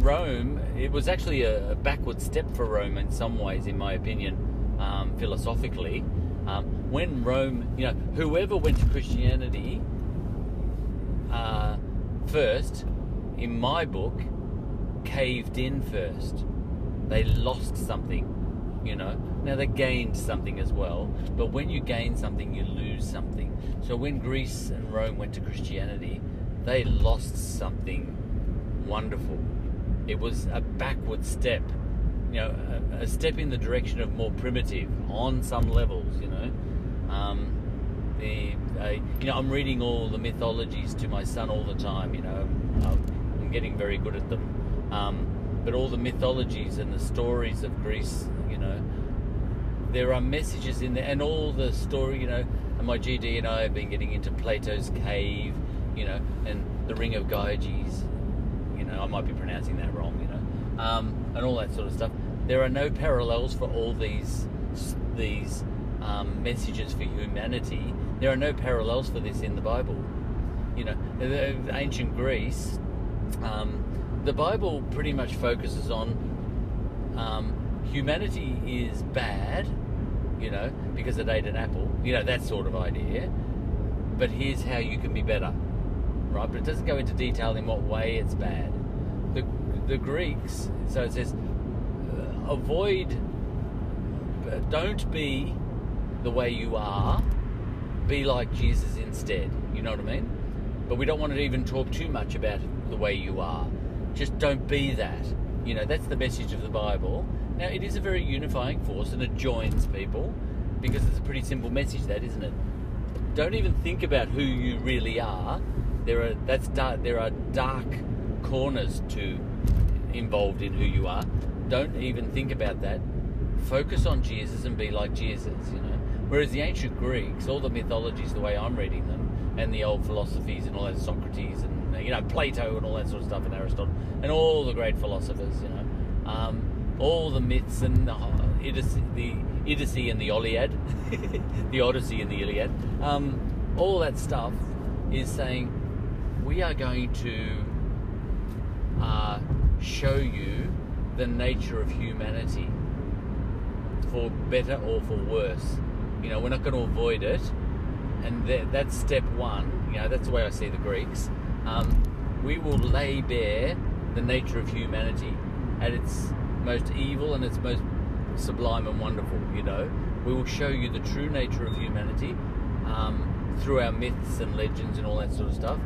Rome, it was actually a, backward step for Rome in some ways, in my opinion, um, philosophically. Um, when Rome, you know, whoever went to Christianity uh, first, in my book, caved in first. They lost something you know. Now they gained something as well, but when you gain something, you lose something. So when Greece and Rome went to Christianity, they lost something wonderful. It was a backward step, you know, a, a step in the direction of more primitive on some levels, you know. Um, the, uh, you know, I'm reading all the mythologies to my son all the time. You know, I'm getting very good at them. Um, but all the mythologies and the stories of Greece you know. There are messages in there, and all the story, you know. And my GD and I have been getting into Plato's cave, you know, and the Ring of Gyges. You know, I might be pronouncing that wrong, you know, um, and all that sort of stuff. There are no parallels for all these these um, messages for humanity. There are no parallels for this in the Bible. You know, ancient Greece, um, the Bible pretty much focuses on um, humanity is bad, you know, because it ate an apple, you know, that sort of idea. But here's how you can be better, right? But it doesn't go into detail in what way it's bad. The, the Greeks, so it says, uh, avoid, don't be the way you are, be like Jesus instead. You know what I mean? But we don't want to even talk too much about the way you are. Just don't be that. You know, that's the message of the Bible. Now, it is a very unifying force and it joins people because it's a pretty simple message, that isn't it? Don't even think about who you really are. There are that's dark, there are dark corners to involved in who you are. Don't even think about that. Focus on Jesus and be like Jesus, you know. Whereas the ancient Greeks, all the mythologies, the way I'm reading them, and the old philosophies and all that Socrates and you know Plato and all that sort of stuff and Aristotle and all the great philosophers, you know. Um, all the myths and the Odyssey, the Odyssey and the Iliad, [LAUGHS] the Odyssey and the Iliad, um, all that stuff is saying we are going to uh, show you the nature of humanity for better or for worse. You know, we're not going to avoid it, and th- that's step one. You know, that's the way I see the Greeks. Um, we will lay bare the nature of humanity at its most evil and its most sublime and wonderful, you know. We will show you the true nature of humanity um, through our myths and legends and all that sort of stuff.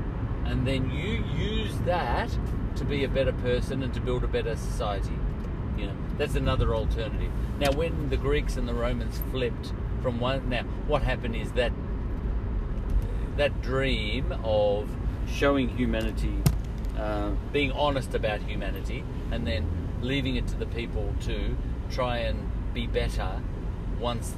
And then you use that to be a better person and to build a better society. You know, that's another alternative. Now, when the Greeks and the Romans flipped from one, now what happened is that that dream of showing humanity, uh, being honest about humanity, and then leaving it to the people to try and be better once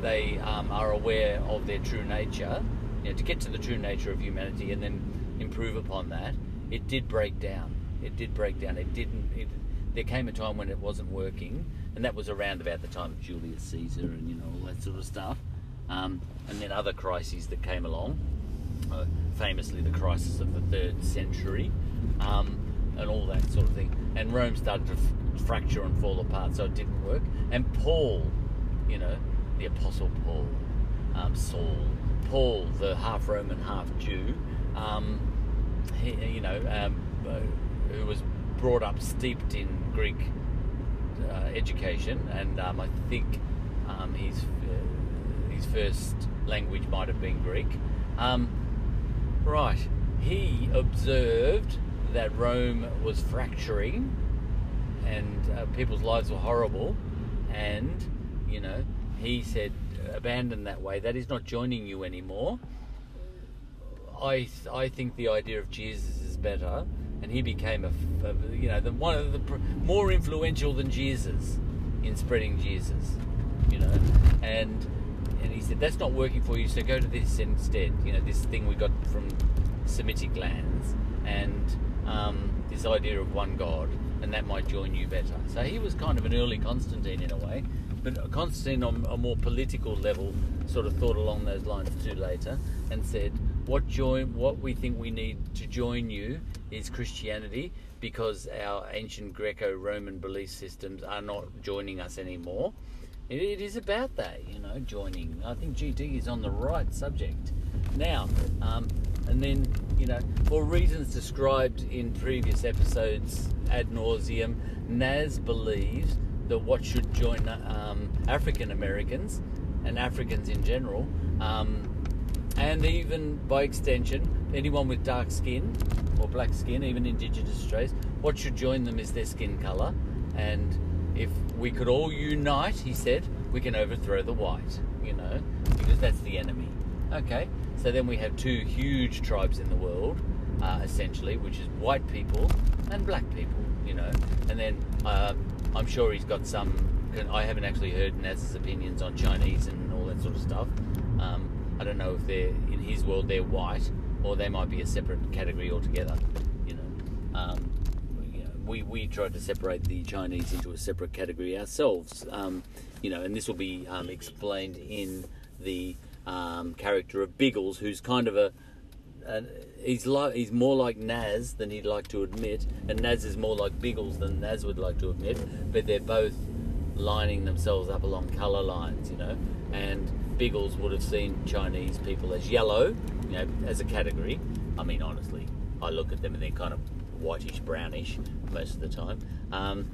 they um, are aware of their true nature. you know, to get to the true nature of humanity and then improve upon that, it did break down. It did break down. It didn't. It, there came a time when it wasn't working, and that was around about the time of Julius Caesar and you know all that sort of stuff. Um, and then other crises that came along, uh, famously the crisis of the third century, um, and all that sort of thing. And Rome started to f- fracture and fall apart, so it didn't work. And Paul, you know, the Apostle Paul, um, Saul, Paul, the half Roman, half Jew, um, he, you know, um, uh, who was brought up steeped in Greek uh, education, and um, I think um, his uh, his first language might have been Greek. Um, right, he observed that Rome was fracturing, and uh, people's lives were horrible, and you know, he said, abandon that way. That is not joining you anymore. I I think the idea of Jesus is better, and he became a, a you know the, one of the more influential than Jesus in spreading Jesus, you know, and and he said that's not working for you, so go to this instead. You know, this thing we got from Semitic lands, and um, this idea of one God, and that might join you better. So he was kind of an early Constantine in a way, but Constantine on a more political level sort of thought along those lines too later, and said what join what we think we need to join you is Christianity because our ancient Greco-Roman belief systems are not joining us anymore. It, it is about that, you know, joining. I think GD is on the right subject now. Um, and then, you know, for reasons described in previous episodes ad nauseum, Nas believes that what should join um, African Americans and Africans in general um, and even by extension, anyone with dark skin or black skin, even Indigenous Australians, what should join them is their skin colour. And if we could all unite, he said, we can overthrow the white, you know, because that's the enemy. Okay, so then we have two huge tribes in the world, uh, essentially, which is white people and black people, you know. And then uh, I'm sure he's got some. I haven't actually heard Nas's opinions on Chinese and all that sort of stuff. Um, I don't know if they're in his world they're white or they might be a separate category altogether. You know, um, you know we we tried to separate the Chinese into a separate category ourselves. Um, you know, and this will be um, explained in the um, character of Biggles, who's kind of a uh, he's like he's more like Nas than he'd like to admit, and Nas is more like Biggles than Nas would like to admit. But they're both lining themselves up along colour lines, you know. And Biggles would have seen Chinese people as yellow, you know, as a category. I mean, honestly, I look at them and they're kind of whitish, brownish most of the time. Um,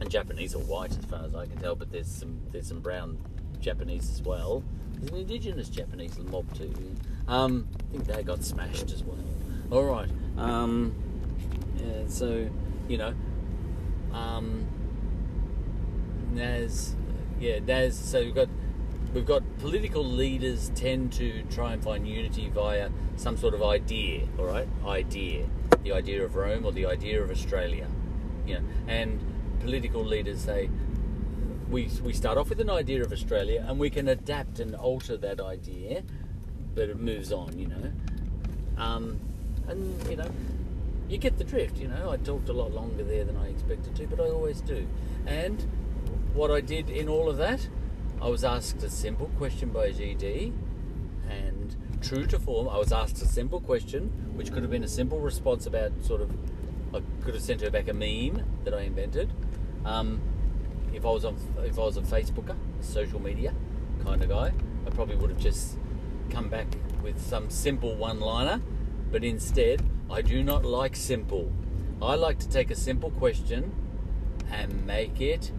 and Japanese are white as far as I can tell, but there's some there's some brown Japanese as well. There's an indigenous Japanese mob too. Um, I think they got smashed as well. All right. Um, yeah, so you know, um, Nas, yeah, Nas. So we've got we've got political leaders tend to try and find unity via some sort of idea. All right, idea, the idea of Rome or the idea of Australia. You know, and political leaders say we we start off with an idea of Australia and we can adapt and alter that idea, but it moves on. You know, um, and you know you get the drift, you know. I talked a lot longer there than I expected to, but I always do. And what I did in all of that, I was asked a simple question by GD, and true to form, I was asked a simple question, which could have been a simple response about sort of, I could have sent her back a meme that I invented. Um, if I was on, if I was a Facebooker, social media kind of guy, I probably would have just come back with some simple one-liner, but instead, I do not like simple. I like to take a simple question and make it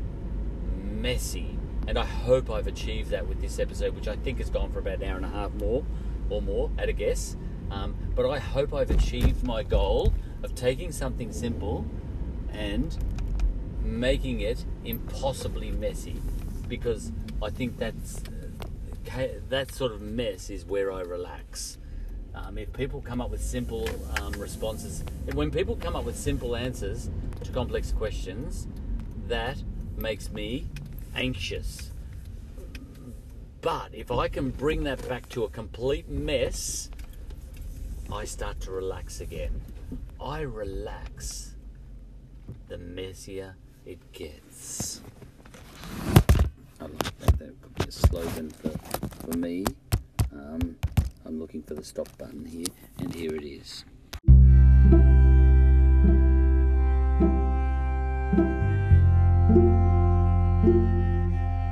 messy. And I hope I've achieved that with this episode, which I think has gone for about an hour and a half more or more at a guess. Um, but I hope I've achieved my goal of taking something simple and making it impossibly messy because I think that's that sort of mess is where I relax. Um, if people come up with simple um, responses, when people come up with simple answers to complex questions, that makes me anxious. But if I can bring that back to a complete mess, I start to relax again. I relax, the messier it gets. I like that. That could be a slogan for, for me. Um, I'm looking for the stop button here, and here it is.